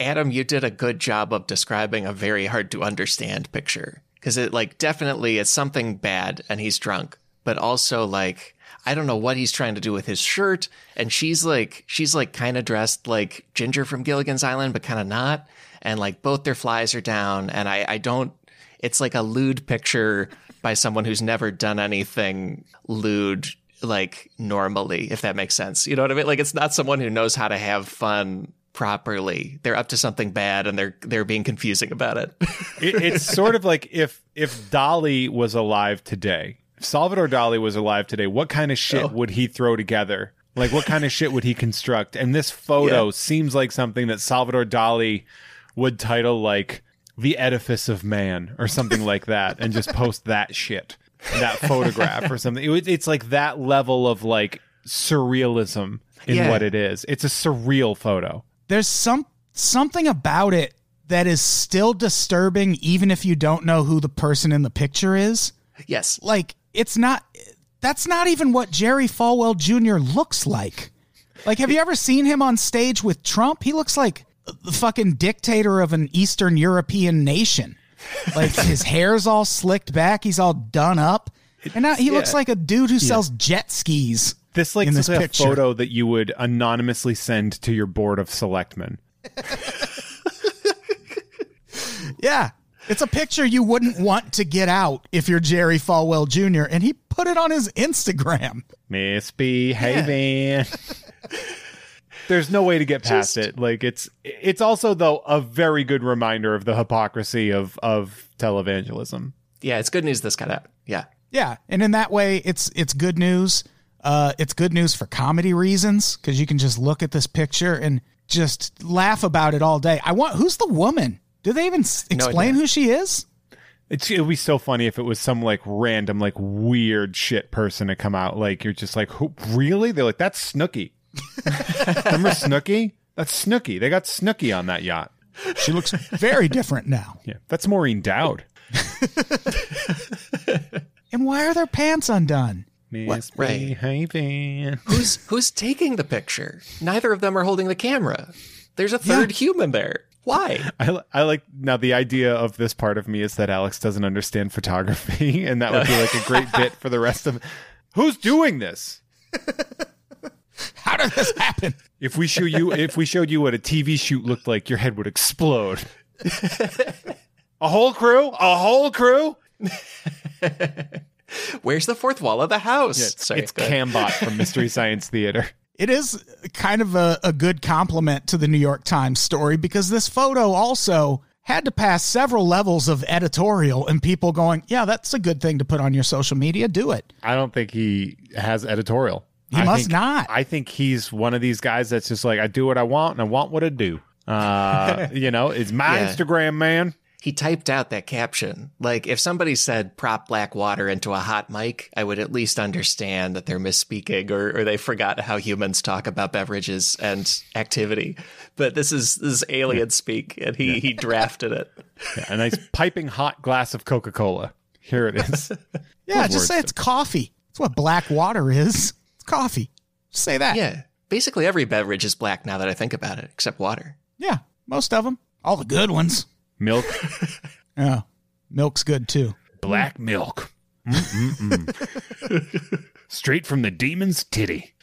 Adam, you did a good job of describing a very hard to understand picture. Because it, like, definitely it's something bad and he's drunk, but also, like, I don't know what he's trying to do with his shirt. And she's like, she's like kind of dressed like Ginger from Gilligan's Island, but kind of not. And like both their flies are down. And I, I don't, it's like a lewd picture by someone who's never done anything lewd like normally, if that makes sense. You know what I mean? Like it's not someone who knows how to have fun properly. They're up to something bad and they're they're being confusing about it. it, it's sort of like if if Dali was alive today, Salvador Dali was alive today, what kind of shit oh. would he throw together? Like what kind of shit would he construct? And this photo Yeah. seems like something that Salvador Dali would title like the edifice of man or something like that and just post that shit that photograph or something It- it's like that level of like surrealism in Yeah. what it is it's a surreal photo There's some something about it that is still disturbing, even if you don't know who the person in the picture is. yes. Like it's not. That's not even what Jerry Falwell Jr. looks like. Like, have you ever seen him on stage with Trump? He looks like the fucking dictator of an Eastern European nation. Like his hair's all slicked back, he's all done up, and now he looks like a dude who sells jet skis. This like this this a photo that you would anonymously send to your board of selectmen. Yeah. It's a picture you wouldn't want to get out if you're Jerry Falwell Jr. and he put it on his Instagram. Misbehaving. There's no way to get past it. Like it's it's also though a very good reminder of the hypocrisy of of televangelism. Yeah, it's good news this got out. Yeah. Yeah, and in that way, it's it's good news. Uh, it's good news for comedy reasons because you can just look at this picture and just laugh about it all day. I want who's the woman? Do they even s- No explain idea. who she is? It's it would be so funny if it was some like random like weird shit person to come out. Like you're just like, Who, really? They're like, that's Snooki. Remember Snooki? That's Snooki. They got Snooki on that yacht. She looks very different now. Yeah, that's Maureen Dowd. And why are their pants undone? Misbehaving. Who's who's taking the picture? Neither of them are holding the camera. There's a third human there. Why? I, I like now the idea of this part of me is that Alex doesn't understand photography, and that would be like a great bit for the rest of. Who's doing this? How did this happen? If we show you, if we showed you what a TV shoot looked like, your head would explode. a whole crew, a whole crew. Where's the fourth wall of the house? It's, Sorry, it's. Cambot from Mystery Science Theater. It is kind of a, a good compliment to the New York Times story because this photo also had to pass several levels of editorial and people going, yeah, that's a good thing to put on your social media. Do it. I don't think he has editorial. He I must think- not. I think he's one of these guys that's just like, I do what I want and I want what I do. Uh, you know, it's my Yeah. Instagram, man. He typed out that caption. Like, if somebody said prop black water into a hot mic, I would at least understand that they're misspeaking or, or they forgot how humans talk about beverages and activity. But this is this is alien speak, and he, he drafted it. Yeah, a nice piping hot glass of Coca Cola. Here it is. Yeah, Good just say words. it's coffee. That's what black water is. It's coffee. Just say that. Yeah. Basically, every beverage is black now that I think about it, except water. Yeah, most of them. All the good ones. Milk, Yeah. Milk's good too. black milk. Straight from the demon's titty.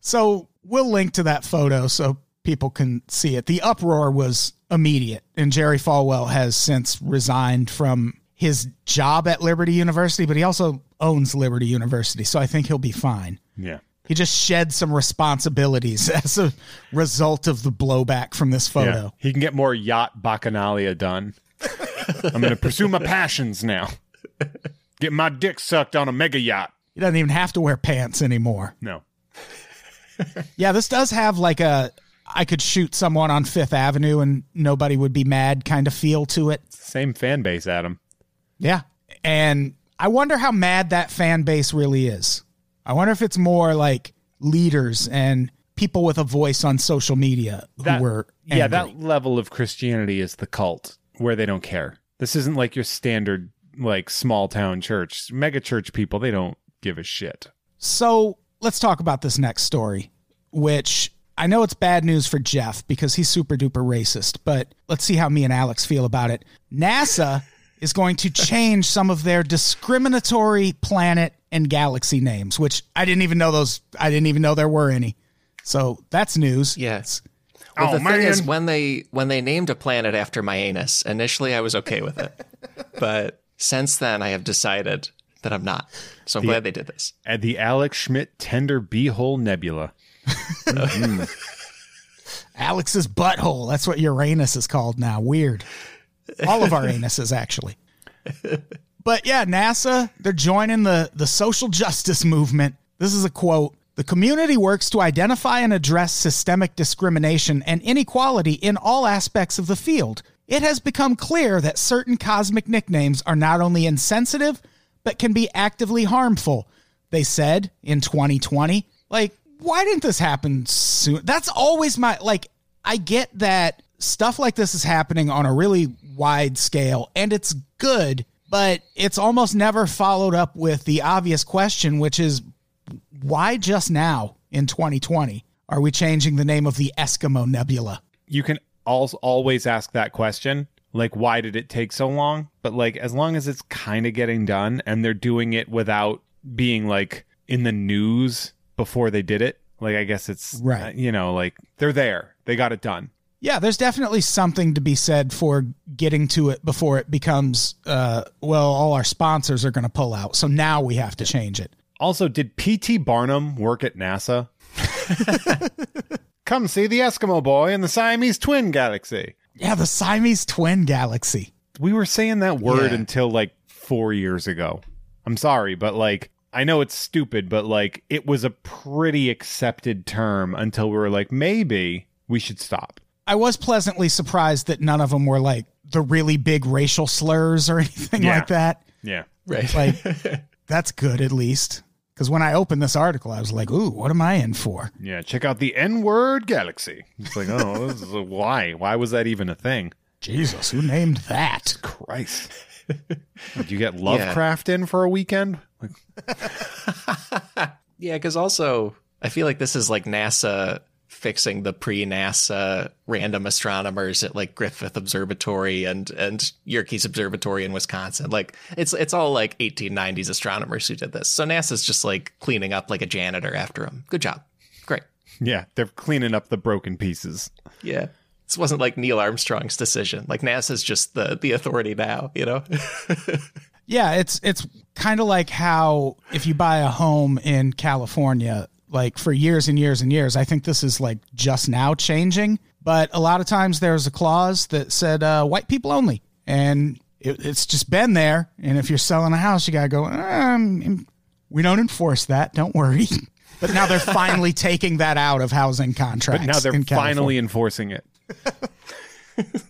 So we'll link to that photo so people can see it. The uproar was immediate, and Jerry Falwell has since resigned from his job at Liberty University, but he also owns Liberty University, so I think he'll be fine. Yeah. He just shed some responsibilities as a result of the blowback from this photo. Yeah. He can get more yacht bacchanalia done. I'm going to pursue my passions now. Get my dick sucked on a mega yacht. He doesn't even have to wear pants anymore. No. Yeah, this does have like a I could shoot someone on Fifth Avenue and nobody would be mad kind of feel to it. Same fan base, Adam. Yeah. And I wonder how mad that fan base really is. I wonder if it's more like leaders and people with a voice on social media who That- were yeah, that level of Christianity is the cult where they don't care. This isn't like your standard like small town church. Mega church people, they don't give a shit. So let's talk about this next story, which I know it's bad news for Jeff because he's super duper racist, but let's see how me and Alex feel about it. NASA is going to change some of their discriminatory planet and galaxy names, which I didn't even know those, I didn't even know there were any. So that's news. Yes. Well, Oh, the thing is, when they when they named a planet after my anus, initially I was okay with it, but since then I have decided that I'm not. So I'm glad they did this. At the Alex Schmidt Tender Beehole Nebula. Mm-hmm. Alex's butthole. That's what Uranus is called now. Weird. All of our anuses, actually. But yeah, NASA, they're joining the, the social justice movement. This is a quote. The community works to identify and address systemic discrimination and inequality in all aspects of the field. It has become clear that certain cosmic nicknames are not only insensitive, but can be actively harmful. They said in 2020. Like, why didn't this happen soon? That's always my, like, I get that stuff like this is happening on a really wide scale and it's good, but it's almost never followed up with the obvious question, which is why just now in 2020 are we changing the name of the Eskimo Nebula? You can al- always ask that question. Like, why did it take so long? But, like, as long as it's kind of getting done and they're doing it without being, like, in the news before they did it, like, I guess it's, Right. you know, like, they're there. They got it done. Yeah, there's definitely something to be said for getting to it before it becomes, uh, well, all our sponsors are going to pull out. So now we have to change it. Also, did P.T. Barnum work at NASA? Come see the Eskimo boy in the Siamese twin galaxy. Yeah, the Siamese twin galaxy. We were saying that word Yeah. until like four years ago. I'm sorry, but like, I know it's stupid, but like, it was a pretty accepted term until we were like, maybe we should stop. I was pleasantly surprised that none of them were like the really big racial slurs or anything Yeah. like that. Yeah. Right. Like, that's good at least. Because when I opened this article, I was like, ooh, what am I in for? Yeah. Check out the N word galaxy. It's like, oh, this is a, why? Why was that even a thing? Jesus, who named that? Christ. Did you get Lovecraft in for a weekend? Like, Yeah, because also I feel like this is like NASA fixing the pre-NASA random astronomers at like Griffith Observatory and and Yerkes Observatory in Wisconsin. Like it's it's all like 1890s astronomers who did this. So NASA's just like cleaning up like a janitor after them. Good job. Great. yeah, they're cleaning up the broken pieces. Yeah. This wasn't like Neil Armstrong's decision. Like NASA's just the the authority now, you know? Yeah, it's it's kind of like how if you buy a home in California, like for years and years and years, I think this is like just now changing. But a lot of times there's a clause that said uh, white people only, and it, it's just been there. And if you're selling a house, you gotta go. Um, we don't enforce that. Don't worry. But now they're finally taking that out of housing contracts. But now they're finally enforcing it.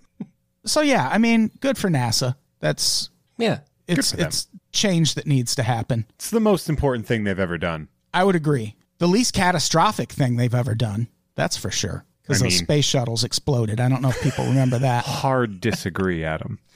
So yeah, I mean, good for NASA. That's Yeah. it's it's change that needs to happen. It's the most important thing they've ever done. I would agree. The least catastrophic thing they've ever done. That's for sure. Because I those mean- space shuttles exploded. I don't know if people remember that. Hard disagree, Adam.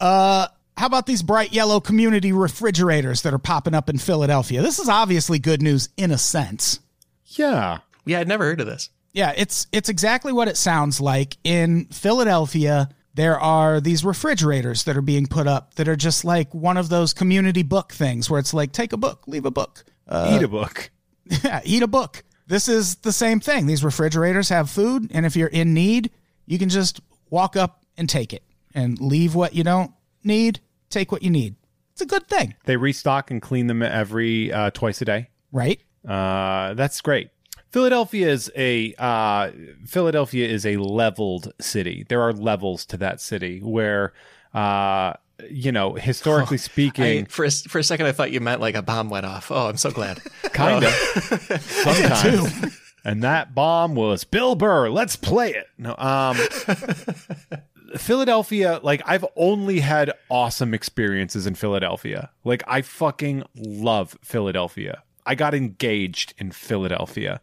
Uh, how about these bright yellow community refrigerators that are popping up in Philadelphia? This is obviously good news in a sense. Yeah. Yeah, I'd never heard of this. Yeah, it's it's exactly what it sounds like. In Philadelphia, there are these refrigerators that are being put up that are just like one of those community book things where it's like take a book, leave a book. Eat a book. Yeah, eat a book. This is the same thing. These refrigerators have food, and if you're in need, you can just walk up and take it and leave what you don't need, take what you need. It's a good thing, They restock and clean them every uh, twice a day. right? Uh, that's great. Philadelphia is a uh, Philadelphia is a leveled city. There are levels to that city where, uh, you know, historically speaking, I, for a, for a second, I thought you meant like a bomb went off. Oh, I'm so glad. kind of sometimes. And that bomb was Bill Burr. Let's play it. No, um, Philadelphia. Like I've only had awesome experiences in Philadelphia. Like I fucking love Philadelphia. I got engaged in Philadelphia.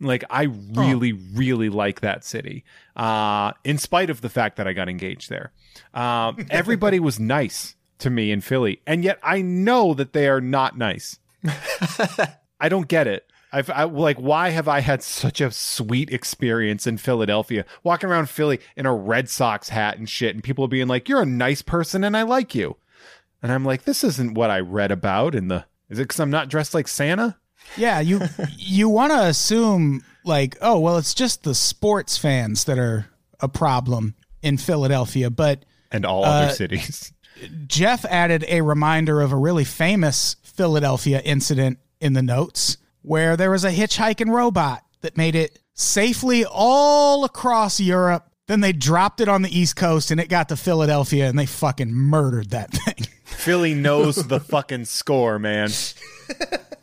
Like I really, really like that city. Uh, in spite of the fact that I got engaged there. Um, everybody was nice to me in Philly, and yet I know that they are not nice. I don't get it. I've I, like, why have I had such a sweet experience in Philadelphia, walking around Philly in a Red Sox hat and shit, and people being like, "You're a nice person, and I like you," and I'm like, "This isn't what I read about in the." Is it because I'm not dressed like Santa? Yeah, you you want to assume like, oh well, it's just the sports fans that are a problem in Philadelphia, but And all other uh, cities. Jeff added a reminder of a really famous Philadelphia incident in the notes where there was a hitchhiking robot that made it safely all across Europe. Then they dropped it on the East Coast and it got to Philadelphia and they fucking murdered that thing. Philly knows the fucking score, man.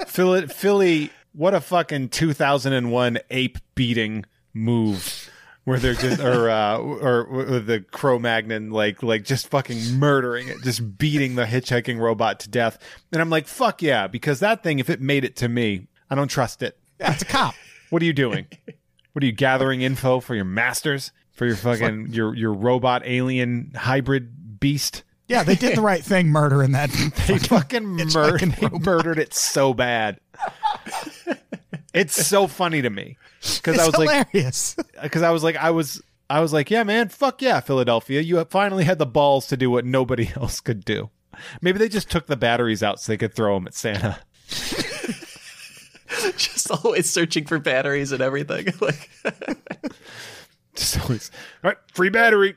Philly, Philly, what a fucking 2001 ape beating move. Where they're just, or, uh, or, or the Cro-Magnon, like, like just fucking murdering it, just beating the hitchhiking robot to death. And I'm like, fuck yeah, because that thing, if it made it to me, I don't trust it. That's a cop. What are you doing? What are you gathering info for your masters? For your fucking, your, your robot alien hybrid beast? Yeah, they did the right thing murdering that. They fucking murdered, they murdered it so bad. It's so funny to me because I was It's like, hilarious. because I was like, I was, I was like, yeah, man, fuck yeah, Philadelphia, you finally had the balls to do what nobody else could do. Maybe they just took the batteries out so they could throw them at Santa. Just always searching for batteries and everything. Like, Just always, all right, free battery.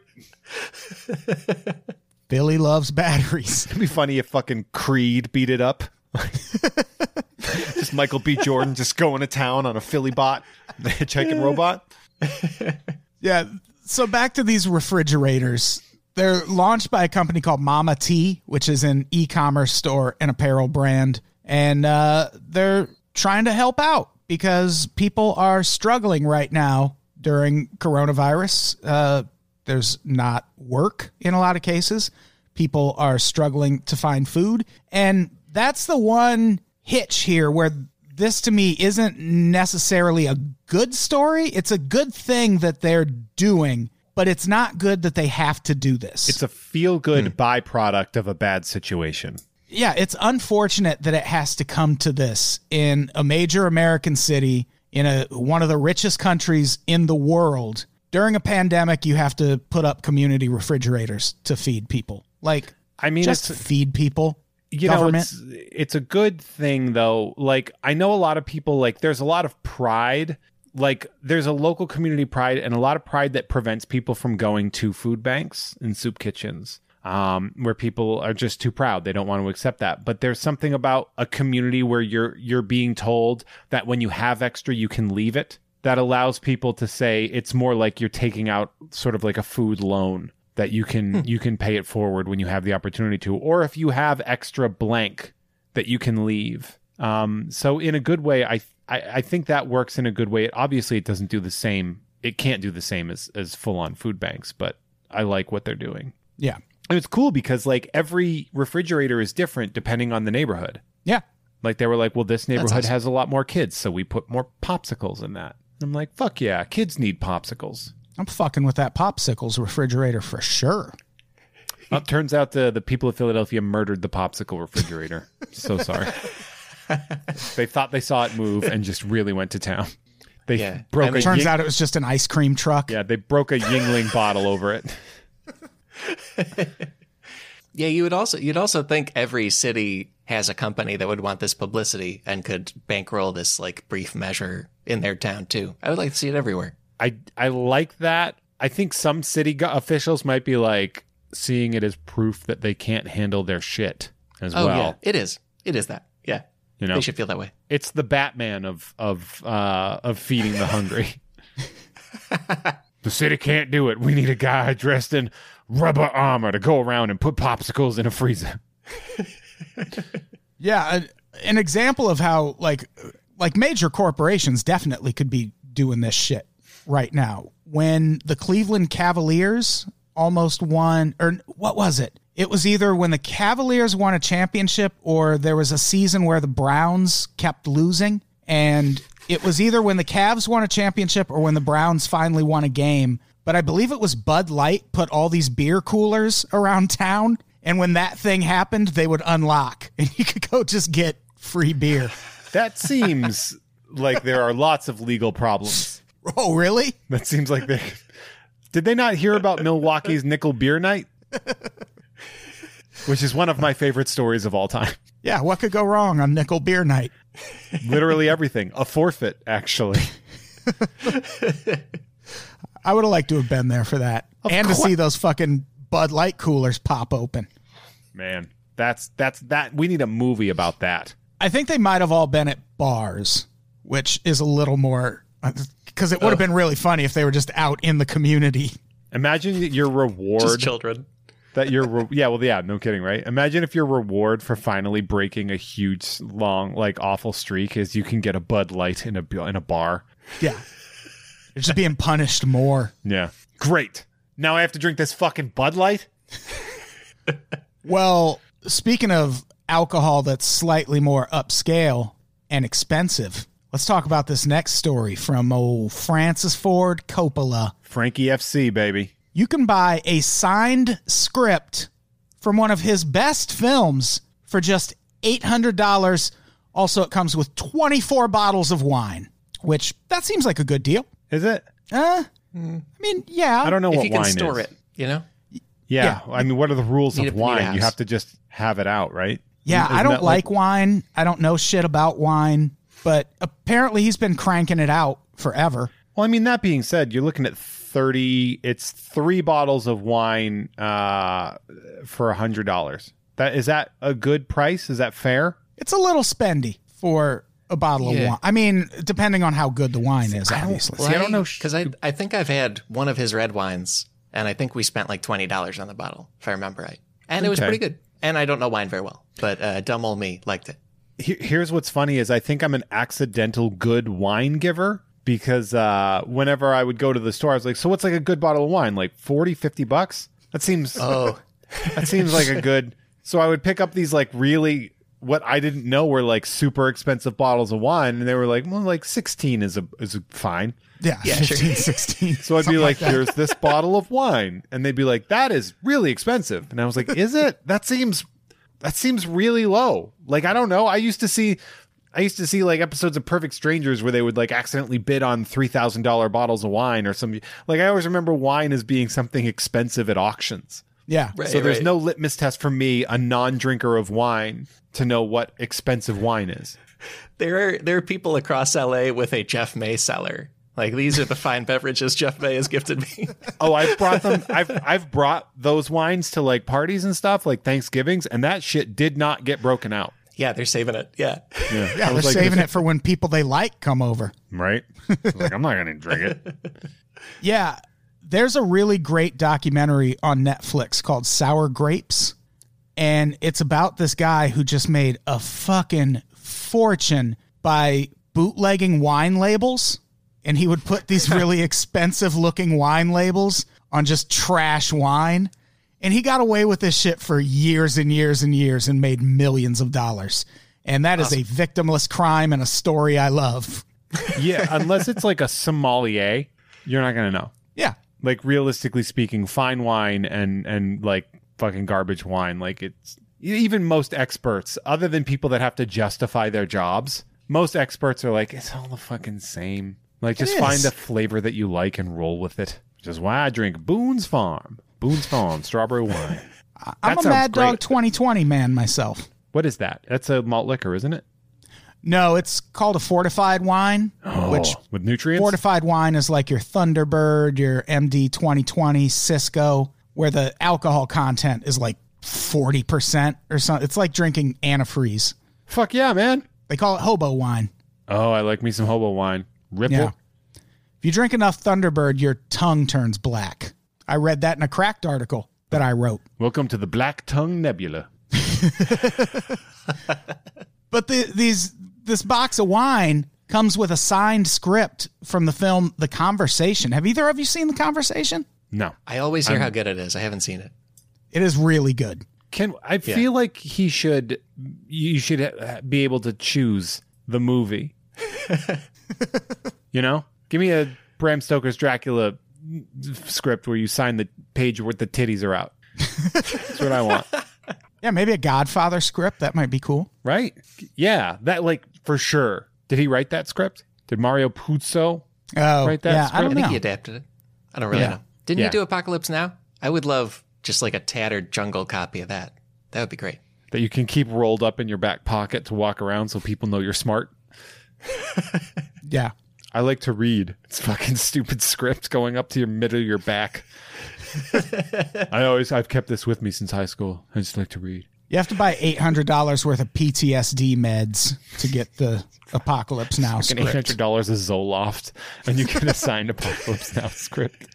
Billy loves batteries. It'd be funny if fucking Creed beat it up. just Michael B. Jordan just going to town on a Philly bot, the hitchhiking robot. Yeah. So back to these refrigerators. They're launched by a company called Mama T, which is an e-commerce store and apparel brand, and uh, they're trying to help out because people are struggling right now during coronavirus. Uh, there's not work in a lot of cases. People are struggling to find food, and that's the one hitch here where this to me isn't necessarily a good story. It's a good thing that they're doing, but it's not good that they have to do this. It's a feel good hmm. byproduct of a bad situation. yeah, it's unfortunate that it has to come to this in a major American city in a one of the richest countries in the world. During a pandemic, you have to put up community refrigerators to feed people. Like, I mean, just it's- feed people. You government. know it's, it's a good thing though. Like i know a lot of people like there's a lot of pride. Like there's a local community pride and a lot of pride that prevents people from going to food banks and soup kitchens um, where people are just too proud. They don't want to accept that. But there's something about a community where you're you're being told that when you have extra you can leave it that allows people to say it's more like you're taking out sort of like a food loan that you can you can pay it forward when you have the opportunity to or if you have extra blank that you can leave. Um, so in a good way I, I i think that works in a good way. It obviously it doesn't do the same it can't do the same as as full on food banks but i like what they're doing. Yeah. and it's cool because like every refrigerator is different depending on the neighborhood. Yeah. like they were like well this neighborhood awesome. has a lot more kids so we put more popsicles in that. I'm like fuck yeah kids need popsicles I'm fucking with that popsicles refrigerator for sure. Well, it turns out the the people of Philadelphia murdered the popsicle refrigerator. so sorry. they thought they saw it move and just really went to town. They Yeah. broke I a mean- Turns Ying- out it was just an ice cream truck. yeah, they broke a Yuengling bottle over it. yeah, you would also you'd also think every city has a company that would want this publicity and could bankroll this like brief measure in their town too. I would like to see it everywhere. I I like that. I think some city go- officials might be like seeing it as proof that they can't handle their shit as Oh well. yeah, it is. It is that. Yeah, You know, they should feel that way. it's the Batman of of uh, of feeding the hungry. the city can't do it. We need a guy dressed in rubber armor to go around and put popsicles in a freezer. Yeah, a, an example of how like like major corporations definitely could be doing this shit right now. When the Cleveland Cavaliers almost won or what was it? It was either when the Cavaliers won a championship or there was a season where the Browns kept losing. And it was either when the Cavs won a championship or when the Browns finally won a game. But I believe it was Bud Light put all these beer coolers around town. And when that thing happened, they would unlock and you could go just get free beer. That seems like there are lots of legal problems. Oh, really? That seems like they. Did they not hear about Milwaukee's Nickel Beer Night? Which is one of my favorite stories of all time. Yeah, what could go wrong on Nickel Beer Night? Literally everything. A forfeit, actually. I would have liked to have been there for that. and to see those fucking Bud Light coolers pop open. Man, that's that's that. We need a movie about that. I think they might have all been at bars, which is a little more uh, because it would have oh. been really funny if they were just out in the community. Imagine that your reward Just children. that your re- yeah well yeah no kidding right imagine if your reward for finally breaking a huge long like awful streak is you can get a bud light in a in a bar Yeah. They're just being punished more. yeah great now i have to drink this fucking bud light Well, speaking of alcohol that's slightly more upscale and expensive, let's talk about this next story from old Francis Ford Coppola. frankie fc baby You can buy a signed script from one of his best films for just $800. Also, it comes with 24 bottles of wine, which that seems like a good deal. is it Uh, I mean, yeah. i don't know if what you can wine store is it, you know? yeah, i mean what are the rules Need of a- need a wine you have to just have it out right Yeah, Isn't I don't that like, wine. I don't know shit about wine, but apparently he's been cranking it out forever. Well, I mean, that being said, you're looking at 30, it's three bottles of wine uh, for a $100. That is that a good price? Is that fair? It's a little spendy for a bottle of wine. I mean, depending on how good the wine is, obviously. See, I don't know because I I think I've had one of his red wines, and I think we spent like twenty dollars on the bottle, if I remember right, and it was pretty good. And I don't know wine very well, but uh, dumb old me liked it. Here- Here's what's funny is I think I'm an accidental good wine giver because uh, whenever I would go to the store, I was like, so what's like a good bottle of wine? Like 40, 50 bucks? That seems, Oh, that seems like a good. So I would pick up these like really what I didn't know were like super expensive bottles of wine, and they were like, well, like 16 is a is a fine. Yeah, Yeah, sure. 15, 16. So I'd be like, "Here's this bottle of wine," and they'd be like, "That is really expensive," and I was like, "Is it? That seems that seems really low." Like I don't know. I used to see. I used to see like episodes of Perfect Strangers where they would like accidentally bid on three thousand dollar bottles of wine or some like I always remember wine as being something expensive at auctions. yeah. right, So there's right. no litmus test for me, a non-drinker of wine, to know what expensive wine is. there are there are people across LA with a Jeff May cellar. Like these are the fine beverages Jeff May has gifted me. Oh, I've brought them. I've I've brought those wines to like parties and stuff, like Thanksgivings, and that shit did not get broken out. yeah, they're saving it. Yeah. Yeah, Yeah, I they're was like, saving it for when people they like come over. right. Like I'm not gonna drink it. Yeah, there's a really great documentary on Netflix called Sour Grapes, and it's about this guy who just made a fucking fortune by bootlegging wine labels. And he would put these really expensive looking wine labels on just trash wine. And he got away with this shit for years and years and years and made millions of dollars. And that is a victimless crime and a story I love. Yeah, unless it's like a sommelier, you're not gonna know. Yeah. Like realistically speaking, fine wine and and like fucking garbage wine, like it's even most experts, other than people that have to justify their jobs, most experts are like, it's all the fucking same. Like just find a flavor that you like and roll with it. Which is why I drink Boone's Farm. Boone's Farm strawberry wine. I'm That a Mad Dog great. 2020 man myself. What is that? That's a malt liquor, isn't it? No, it's called a fortified wine, oh, which Oh, with nutrients. fortified wine is like your Thunderbird, your MD 2020, Cisco, where the alcohol content is like 40% or something. It's like drinking antifreeze. Fuck yeah, man. They call it hobo wine. Oh, I like me some hobo wine. Ripple. Yeah. If you drink enough Thunderbird, your tongue turns black. I read that in a cracked article that I wrote. Welcome to the Black Tongue Nebula. But the, these this box of wine comes with a signed script from the film The Conversation. Have either of you seen The Conversation? No. I always hear how good it is. I haven't seen it. It is really good. Can I feel like he should? You should be able to choose the movie. you know, give me a Bram Stoker's Dracula script where you sign the page where the titties are out. That's what I want. Yeah, maybe a Godfather script. That might be cool. Right? Yeah, that like for sure. Did he write that script? Did Mario Puzo? Oh, Write that yeah. I don't I think know. he adapted it. I don't really Yeah. know. Didn't Yeah. you do Apocalypse Now? I would love just like a tattered jungle copy of that. That would be great. That you can keep rolled up in your back pocket to walk around so people know you're smart. Yeah. I like to read. It's fucking stupid script going up to your middle of your back. I always I've kept this with me since high school. I just like to read. You have to buy eight hundred dollars worth of PTSD meds to get the Apocalypse Now An eight script. hundred dollars a Zoloft, and you get assigned Apocalypse Now script.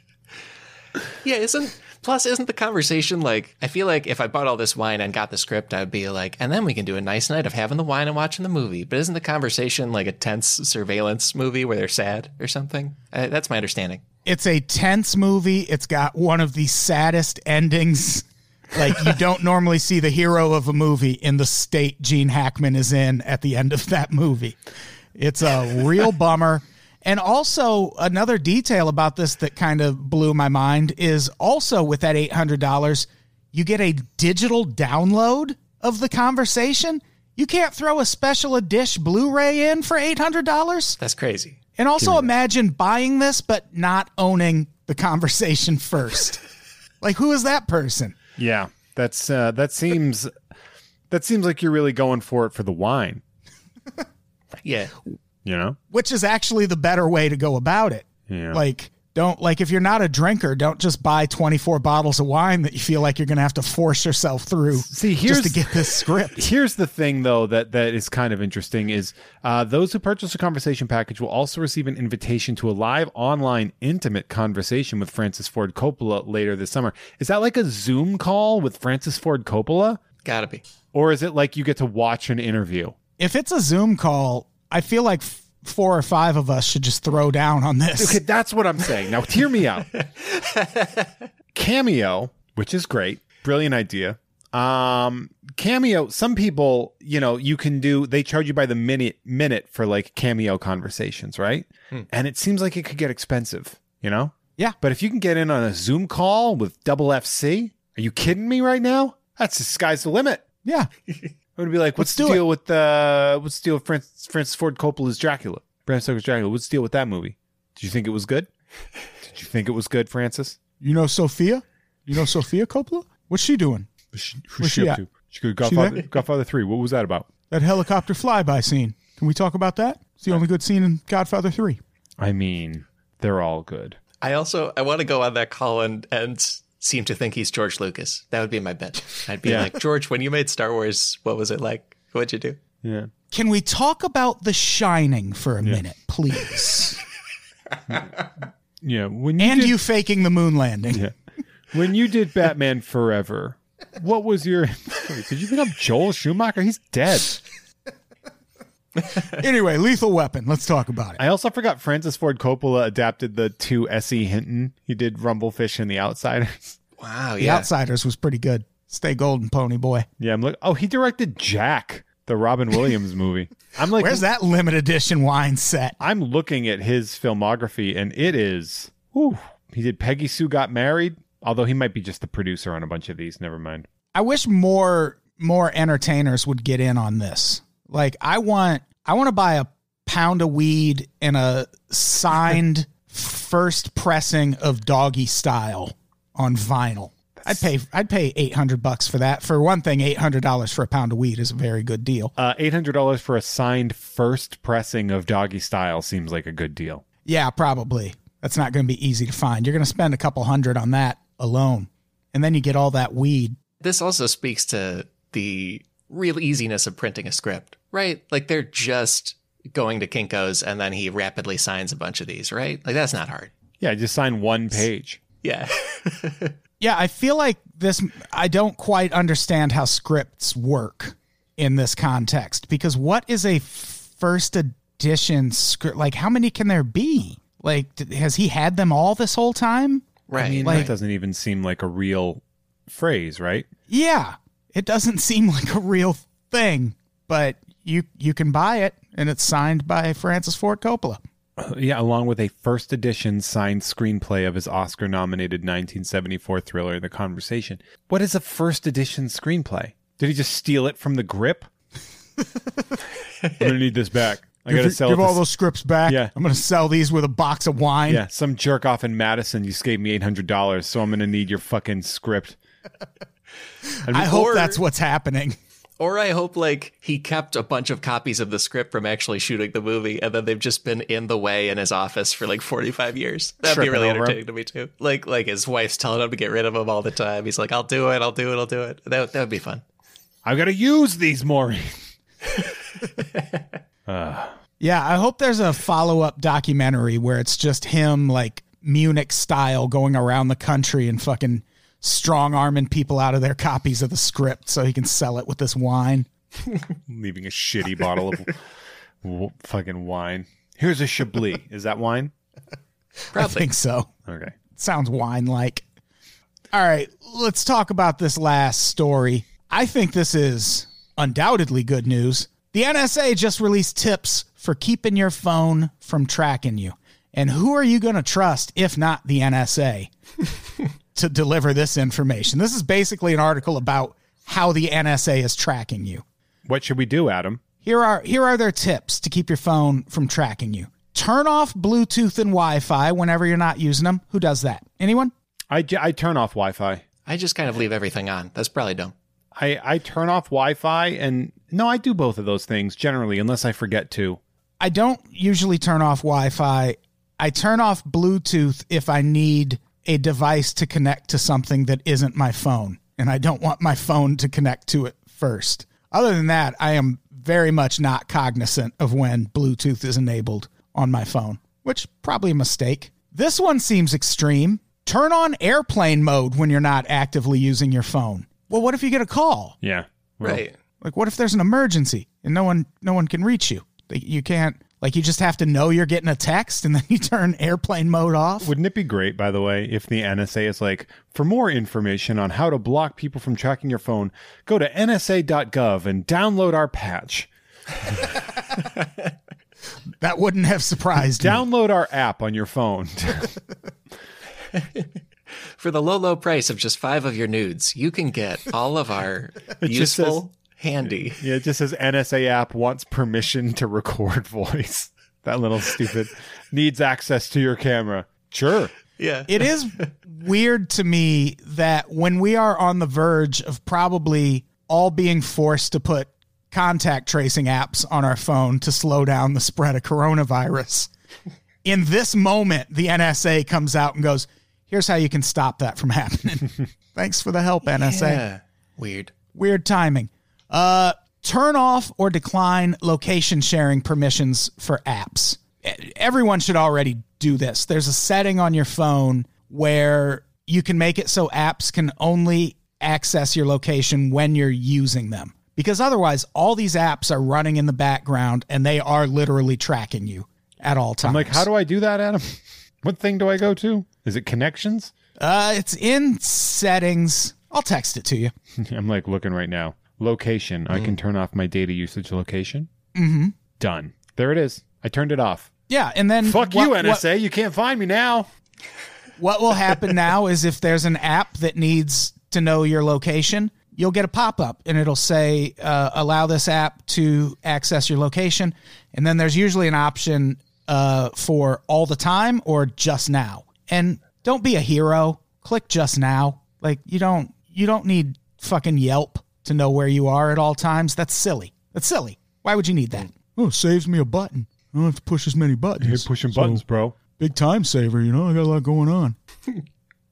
Yeah, isn't plus isn't the conversation like I feel like if I bought all this wine and got the script, I'd be like, and then we can do a nice night of having the wine and watching the movie. But isn't the conversation like a tense surveillance movie where they're sad or something? Uh, that's my understanding. It's a tense movie. It's got one of the saddest endings. Like you don't normally see the hero of a movie in the state Gene Hackman is in at the end of that movie. It's a real bummer. And also another detail about this that kind of blew my mind is also with that $800 you get a digital download of the conversation. You can't throw a special edition Blu-ray in for $800? That's crazy. And also imagine buying this but not owning the conversation first. like who is that person? Yeah, that's uh, that seems that seems like you're really going for it for the wine. Yeah. You know? Which is actually the better way to go about it. Yeah. Like don't like if you're not a drinker, don't just buy 24 bottles of wine that you feel like you're going to have to force yourself through See, just here's- to get this script. Here's the thing, though, that that is kind of interesting is uh, those who purchase a conversation package will also receive an invitation to a live online intimate conversation with Francis Ford Coppola later this summer. Is that like a Zoom call with Francis Ford Coppola, Gotta be. or is it like you get to watch an interview? If it's a Zoom call, I feel like f- four or five of us should just throw down on this. Okay, that's what I'm saying. Now, hear me out. Cameo, which is great, brilliant idea. Um, Cameo. Some people, you know, you can do. They charge you by the minute minute for like Cameo conversations, right? And it seems like it could get expensive. You know. Yeah. But if you can get in on a Zoom call with double FC, are you kidding me right now? That's the sky's the limit. Yeah. I would be like, what's Let's the do deal with uh, what's the deal with Francis, Francis Ford Coppola's Dracula? Bram Stoker's Dracula. What's the deal with that movie? Did you think it was good? Did you think it was good, Francis? You know Sofia? You know Sofia Coppola? What's she doing? Who's she, who's Where's she she up at? to? She could Godfather, there? Godfather Three. What was that about? That helicopter flyby scene. Can we talk about that? It's the only good scene in Godfather 3. I mean, they're all good. I also I want to go on that call and and seem to think he's George Lucas. That would be my bet. I'd be Yeah. like, George, when you made Star Wars, what was it like? What'd you do? Yeah. Can we talk about The Shining for a minute, please? Yeah. When you and did, you faking the moon landing. Yeah. when you did Batman Forever, what was your? Did you think I'm Joel Schumacher? He's dead. Anyway, Lethal Weapon. Let's talk about it. I also forgot Francis Ford Coppola adapted the two S.E. Hinton. He did Rumblefish and The Outsiders. Wow, The yeah. Outsiders was pretty good. Stay golden, pony boy. Yeah, I'm like, oh, he directed Jack, the Robin Williams movie. I'm like, Where's that limited edition wine set? I'm looking at his filmography, and it is. Whew, he did Peggy Sue Got Married, although he might be just the producer on a bunch of these. Never mind. I wish more more entertainers would get in on this. Like I want I want to buy a pound of weed and a signed first pressing of Doggy Style on vinyl. I'd pay I'd pay 800 bucks for that. For one thing, $800 for a pound of weed is a very good deal. Uh, Eight hundred dollars for a signed first pressing of Doggy Style seems like a good deal. Yeah, probably. That's not going to be easy to find. You're going to spend a couple hundred on that alone. And then you get all that weed. This also speaks to the real easiness of printing a script, right? Like they're just going to Kinko's and then he rapidly signs a bunch of these, right? Like that's not hard. Yeah, just sign one page. Yeah. Yeah, I feel like this. I don't quite understand how scripts work in this context because what is a first edition script? Like, how many can there be? Like, has he had them all this whole time? right. I mean, Like- that doesn't even seem like a real phrase, right? Yeah, it doesn't seem like a real thing, but you you can buy it, and it's signed by Francis Ford Coppola. Yeah, along with a first edition signed screenplay of his Oscar nominated 1974 thriller, The Conversation. What is a first edition screenplay? Did he just steal it from the grip? I'm going to need this back. I got to sell give all to- those scripts back. Yeah. I'm going to sell these with a box of wine. yeah, some jerk off in Madison just gave me $800, so I'm going to need your fucking script. I hope Or- that's what's happening. Or I hope like he kept a bunch of copies of the script from actually shooting the movie, and then they've just been in the way in his office for like forty five years. That'd be really over him. entertaining to me too. Like like his wife's telling him to get rid of him all the time. He's like, "I'll do it, I'll do it, I'll do it." That that would be fun. I've got to use these, Maureen. Yeah, I hope there's a follow up documentary where it's just him like Munich style going around the country and fucking strong arming people out of their copies of the script so he can sell it with this wine. Leaving a shitty bottle of w- fucking wine. Here's a Chablis. Is that wine? I Probably. think so. Okay. Sounds wine like. All right, let's talk about this last story. I think this is undoubtedly good news. The NSA just released tips for keeping your phone from tracking you. And who are you going to trust if not the NSA to deliver this information? This is basically an article about how the NSA is tracking you. What should we do, Adam? Here are here are their tips to keep your phone from tracking you. Turn off Bluetooth and Wi-Fi whenever you're not using them. Who does that? Anyone? I, I turn off Wi Fi. I just kind of leave everything on. That's probably dumb. I, I turn off Wi Fi and no, I do both of those things generally, unless I forget to. I don't usually turn off Wi-Fi. I turn off Bluetooth if I need a device to connect to something that isn't my phone, and I don't want my phone to connect to it first. Other than that, I am very much not cognizant of when Bluetooth is enabled on my phone, which probably a mistake. This one seems extreme. Turn on airplane mode when you're not actively using your phone. Well, what if you get a call? Yeah. Well, Right. Like, what if there's an emergency and no one no one can reach you? You can't like you just have to know you're getting a text and then you turn airplane mode off. Wouldn't it be great, by the way, if the NSA is like, for more information on how to block people from tracking your phone, go to nsa.gov and download our patch. That wouldn't have surprised me. Download our app on your phone. For the low, low price of just five of your nudes, you can get all of our just useful, handy. yeah, it just says NSA app wants permission to record voice. That little stupid needs access to your camera. Sure. Yeah. It is weird to me that when we are on the verge of probably all being forced to put contact tracing apps on our phone to slow down the spread of coronavirus, in this moment, the NSA comes out and goes, Here's how you can stop that from happening. Thanks for the help, NSA. Yeah. Weird. Weird timing. Uh, turn off or decline location sharing permissions for apps. Everyone should already do this. There's a setting on your phone where you can make it so apps can only access your location when you're using them. Because otherwise, all these apps are running in the background and they are literally tracking you at all times. I'm like, how do I do that, Adam? What thing do I go to? Is it connections? uh, it's in settings. I'll text it to you. I'm like looking right now. Location. I can turn off my data usage location. Mm-hmm. Done. There it is. I turned it off. Yeah, and then Fuck what- you, what- NSA. You can't find me now. What will happen now is if there's an app that needs to know your location, you'll get a pop up and it'll say, uh, allow this app to access your location. And then there's usually an option uh, for all the time or just now. And don't be a hero. Click just now. Like you don't you don't need fucking Yelp to know where you are at all times. That's silly. That's silly. Why would you need that? Oh, it saves me a button. I don't have to push as many buttons. You're pushing So- buttons, bro. big time saver you know i got a lot going on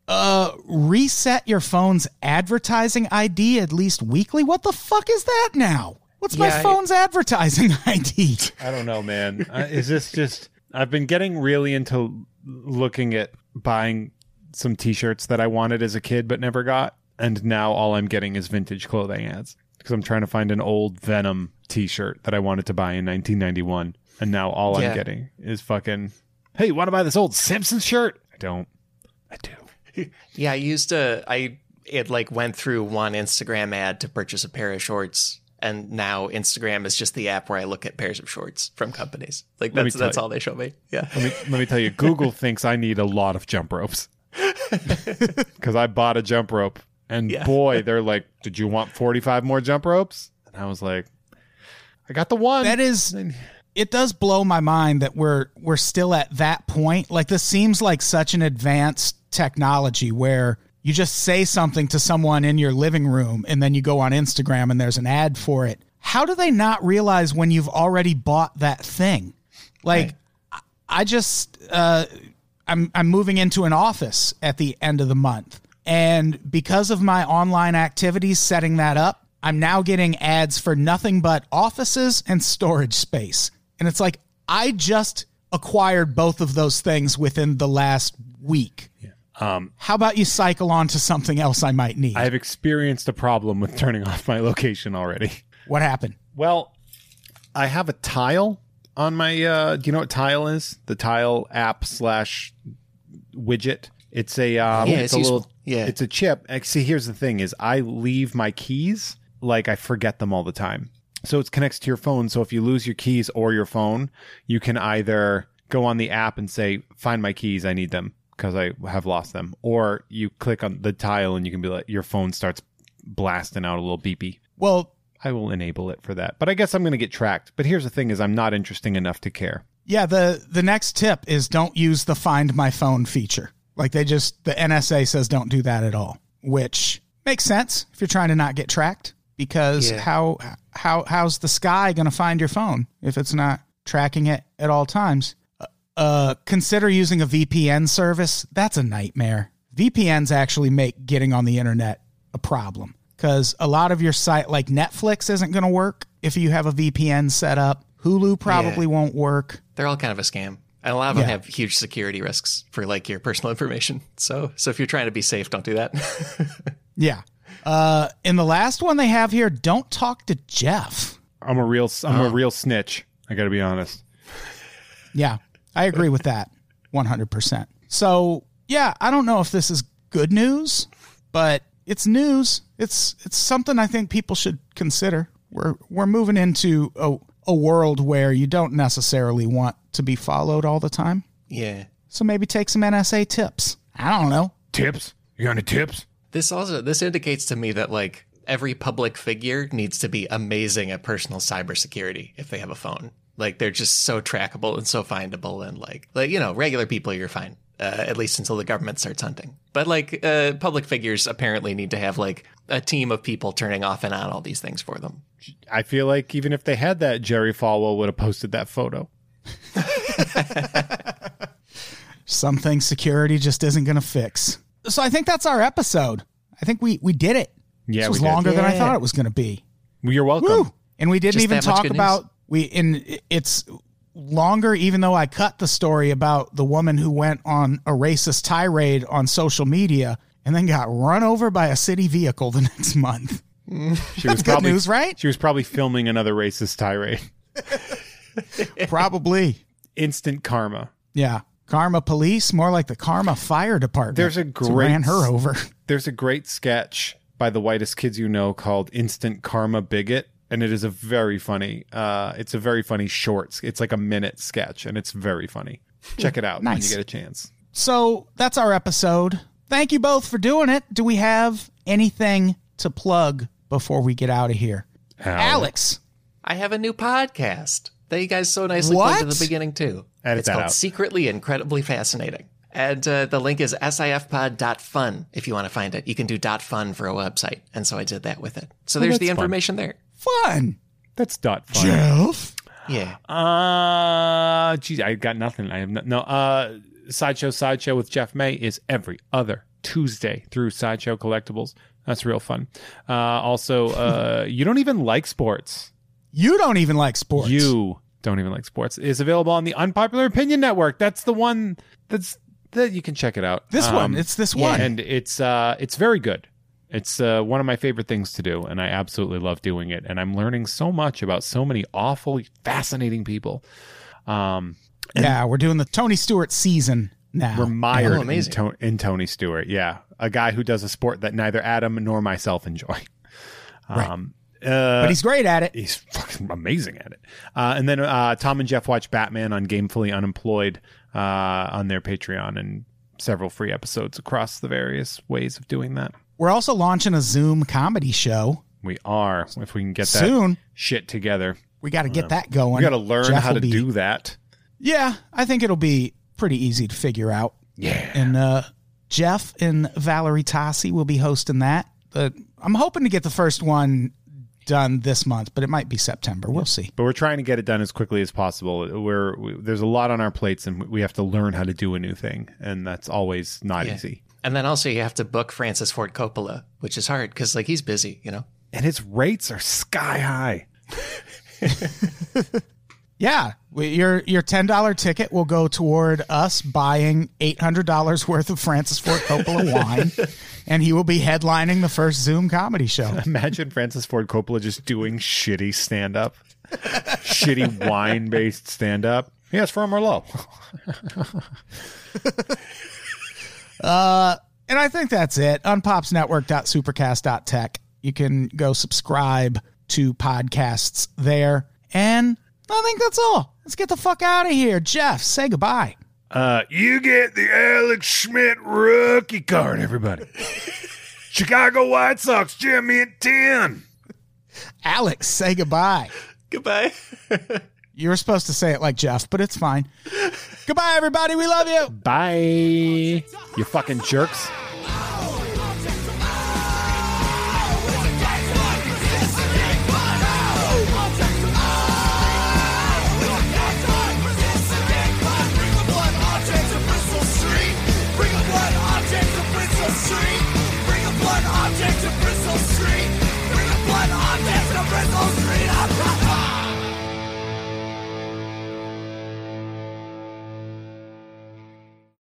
uh reset your phone's advertising id at least weekly what the fuck is that now what's my Yeah, I- phone's advertising id I don't know, man. uh, is this just? I've been getting really into looking at buying some T-shirts that I wanted as a kid but never got, and now all I'm getting is vintage clothing ads because I'm trying to find an old Venom T-shirt that I wanted to buy in 1991, and now all Yeah. I'm getting is fucking. Hey, you want to buy this old Simpsons shirt? I don't. I do. Yeah, I used to. I it like went through one Instagram ad to purchase a pair of shorts. And now Instagram is just the app where I look at pairs of shorts from companies. Like that's that's you. all they show me. Yeah. Let me let me tell you, Google thinks I need a lot of jump ropes because I bought a jump rope, and Yeah. boy, they're like, "Did you want forty five more jump ropes?" And I was like, "I got the one." That is it does blow my mind that we're we're still at that point. Like this seems like such an advanced technology where you just say something to someone in your living room and then you go on Instagram and there's an ad for it. How do they not realize when you've already bought that thing? Like I- I just uh I'm I'm moving into an office at the end of the month. And because of my online activities setting that up, I'm now getting ads for nothing but offices and storage space. And it's like I just acquired both of those things within the last week. Um, How about you cycle on to something else I might need? I have experienced a problem with turning off my location already. what happened? Well, I have a tile on my. Uh, do you know what tile is? The tile app slash widget. It's a um, Yeah, it's, it's a useful. little Yeah. It's a chip. See, here's the thing: is I leave my keys like I forget them all the time. So it connects to your phone. So if you lose your keys or your phone, you can either go on the app and say, "Find my keys. I need them." Because I have lost them, or you click on the tile and you can be like, your phone starts blasting out a little beepy. Well, I will enable it for that. But I guess I'm going to get tracked. But here's the thing is I'm not interesting enough to care. Yeah, the the next tip is don't use the find my phone feature. Like they just the NSA says don't do that at all, which makes sense if you're trying to not get tracked because Yeah. how how how's the sky going to find your phone if it's not tracking it at all times? Uh, Uh consider using a VPN service. That's a nightmare. VPNs actually make getting on the internet a problem cuz a lot of your site like Netflix isn't going to work if you have a VPN set up. Hulu probably won't work. They're all kind of a scam. And a lot of them have huge security risks for like your personal information. So so if you're trying to be safe, don't do that. Yeah. Uh, in the last one they have here, don't talk to Jeff. I'm a real I'm a real snitch. I got to be honest. Yeah, I agree with that 100%. So, yeah, I don't know if this is good news, but it's news. It's it's something I think people should consider. We're we're moving into a, a world where you don't necessarily want to be followed all the time. yeah. So maybe take some NSA tips. I don't know. Tips? You got any tips? This also this indicates to me that like every public figure needs to be amazing at personal cybersecurity if they have a phone. Like they're just so trackable and so findable and like like you know regular people you're fine uh, at least until the government starts hunting. But like uh, public figures apparently need to have like a team of people turning off and on all these things for them. I feel like even if they had that, Jerry Falwell would have posted that photo. Something security just isn't going to fix. So I think that's our episode. I think we we did it. Yeah, this was we did. longer than I thought it was going to be. Well, You're welcome. Woo! And we didn't Just even talk good news. about we And it's longer even though I cut the story about the woman who went on a racist tirade on social media and then got run over by a city vehicle the next month. She was good news, right? She was probably filming another racist tirade. Probably. Instant karma. Yeah. Karma police, more like the Karma Fire Department. There's a who great ran her over. There's a great sketch by the whitest kids you know called Instant Karma Bigot. And it is a very funny, uh, it's a very funny short. It's like a minute sketch and it's very funny. Check it out when you get a chance. So that's our episode. Thank you both for doing it. Do we have anything to plug before we get out of here? Alex. I have a new podcast that you guys so nicely What? plugged at the beginning too. Edit it's that called out. Secretly Incredibly Fascinating. And uh, the link is sifpod.fun if you want to find it. You can do .fun for a website. And so I did that with it. So there's the that's fun. information there. Fun. That's dot fun. Jeff. Yeah. Uh, geez, I got nothing. I have no, no. Uh, sideshow, sideshow with Jeff May is every other Tuesday through Sideshow Collectibles. That's real fun. Uh, also, uh, you don't even like sports. You don't even like sports. You don't even like sports. Is available on the Unpopular Opinion Network. That's the one. That's that you can check it out. This one. Um, It's this yeah. one. and it's uh it's very good. It's uh, one of my favorite things to do, and I absolutely love doing it. And I'm learning so much about so many awful, fascinating people. Um, yeah, we're doing the Tony Stewart season now. we're mired Oh, in, amazing. to- in Tony Stewart. Yeah, a guy who does a sport that neither Adam nor myself enjoy. Um, uh, but he's great at it. he's fucking amazing at it. Uh, and then uh, Tom and Jeff watch Batman on Gamefully Unemployed uh, on their Patreon and several free episodes across the various ways of doing that. We're also launching a Zoom comedy show We are, if we can get that soon. shit together. We got to get that going. We got to learn Jeff how to be- do that. Yeah, I think it'll be pretty easy to figure out. Yeah. And uh, Jeff and Valerie Tassi will be hosting that. But I'm hoping to get the first one done this month, but it might be September. We'll see. But we're trying to get it done as quickly as possible. We're we, there's a lot on our plates, and we have to learn how to do a new thing, and that's always not Yeah. easy. And then also you have to book Francis Ford Coppola, which is hard because like he's busy, you know. And his rates are sky high. Yeah, we- your your ten dollar ticket will go toward us buying eight hundred dollars worth of Francis Ford Coppola wine, and he will be headlining the first Zoom comedy show. Imagine Francis Ford Coppola just doing shitty stand up, shitty wine based stand up. Yes, from Merlot. Uh, and I think that's it. Unpopsnetwork.supercast.tech. You can go subscribe to podcasts there. And I think that's all. Let's get the fuck out of here. Jeff, say goodbye. Uh, you get the Alex Schmidt rookie card, everybody. Chicago White Sox, Jimmy at 10. Alex, say goodbye. Goodbye. You were supposed to say it like Jeff, but it's fine. goodbye, everybody. We love you. Bye. You fucking jerks. Bristol Street. Bring a blunt object to Bristol Street. Bring a blunt object to Bristol Street.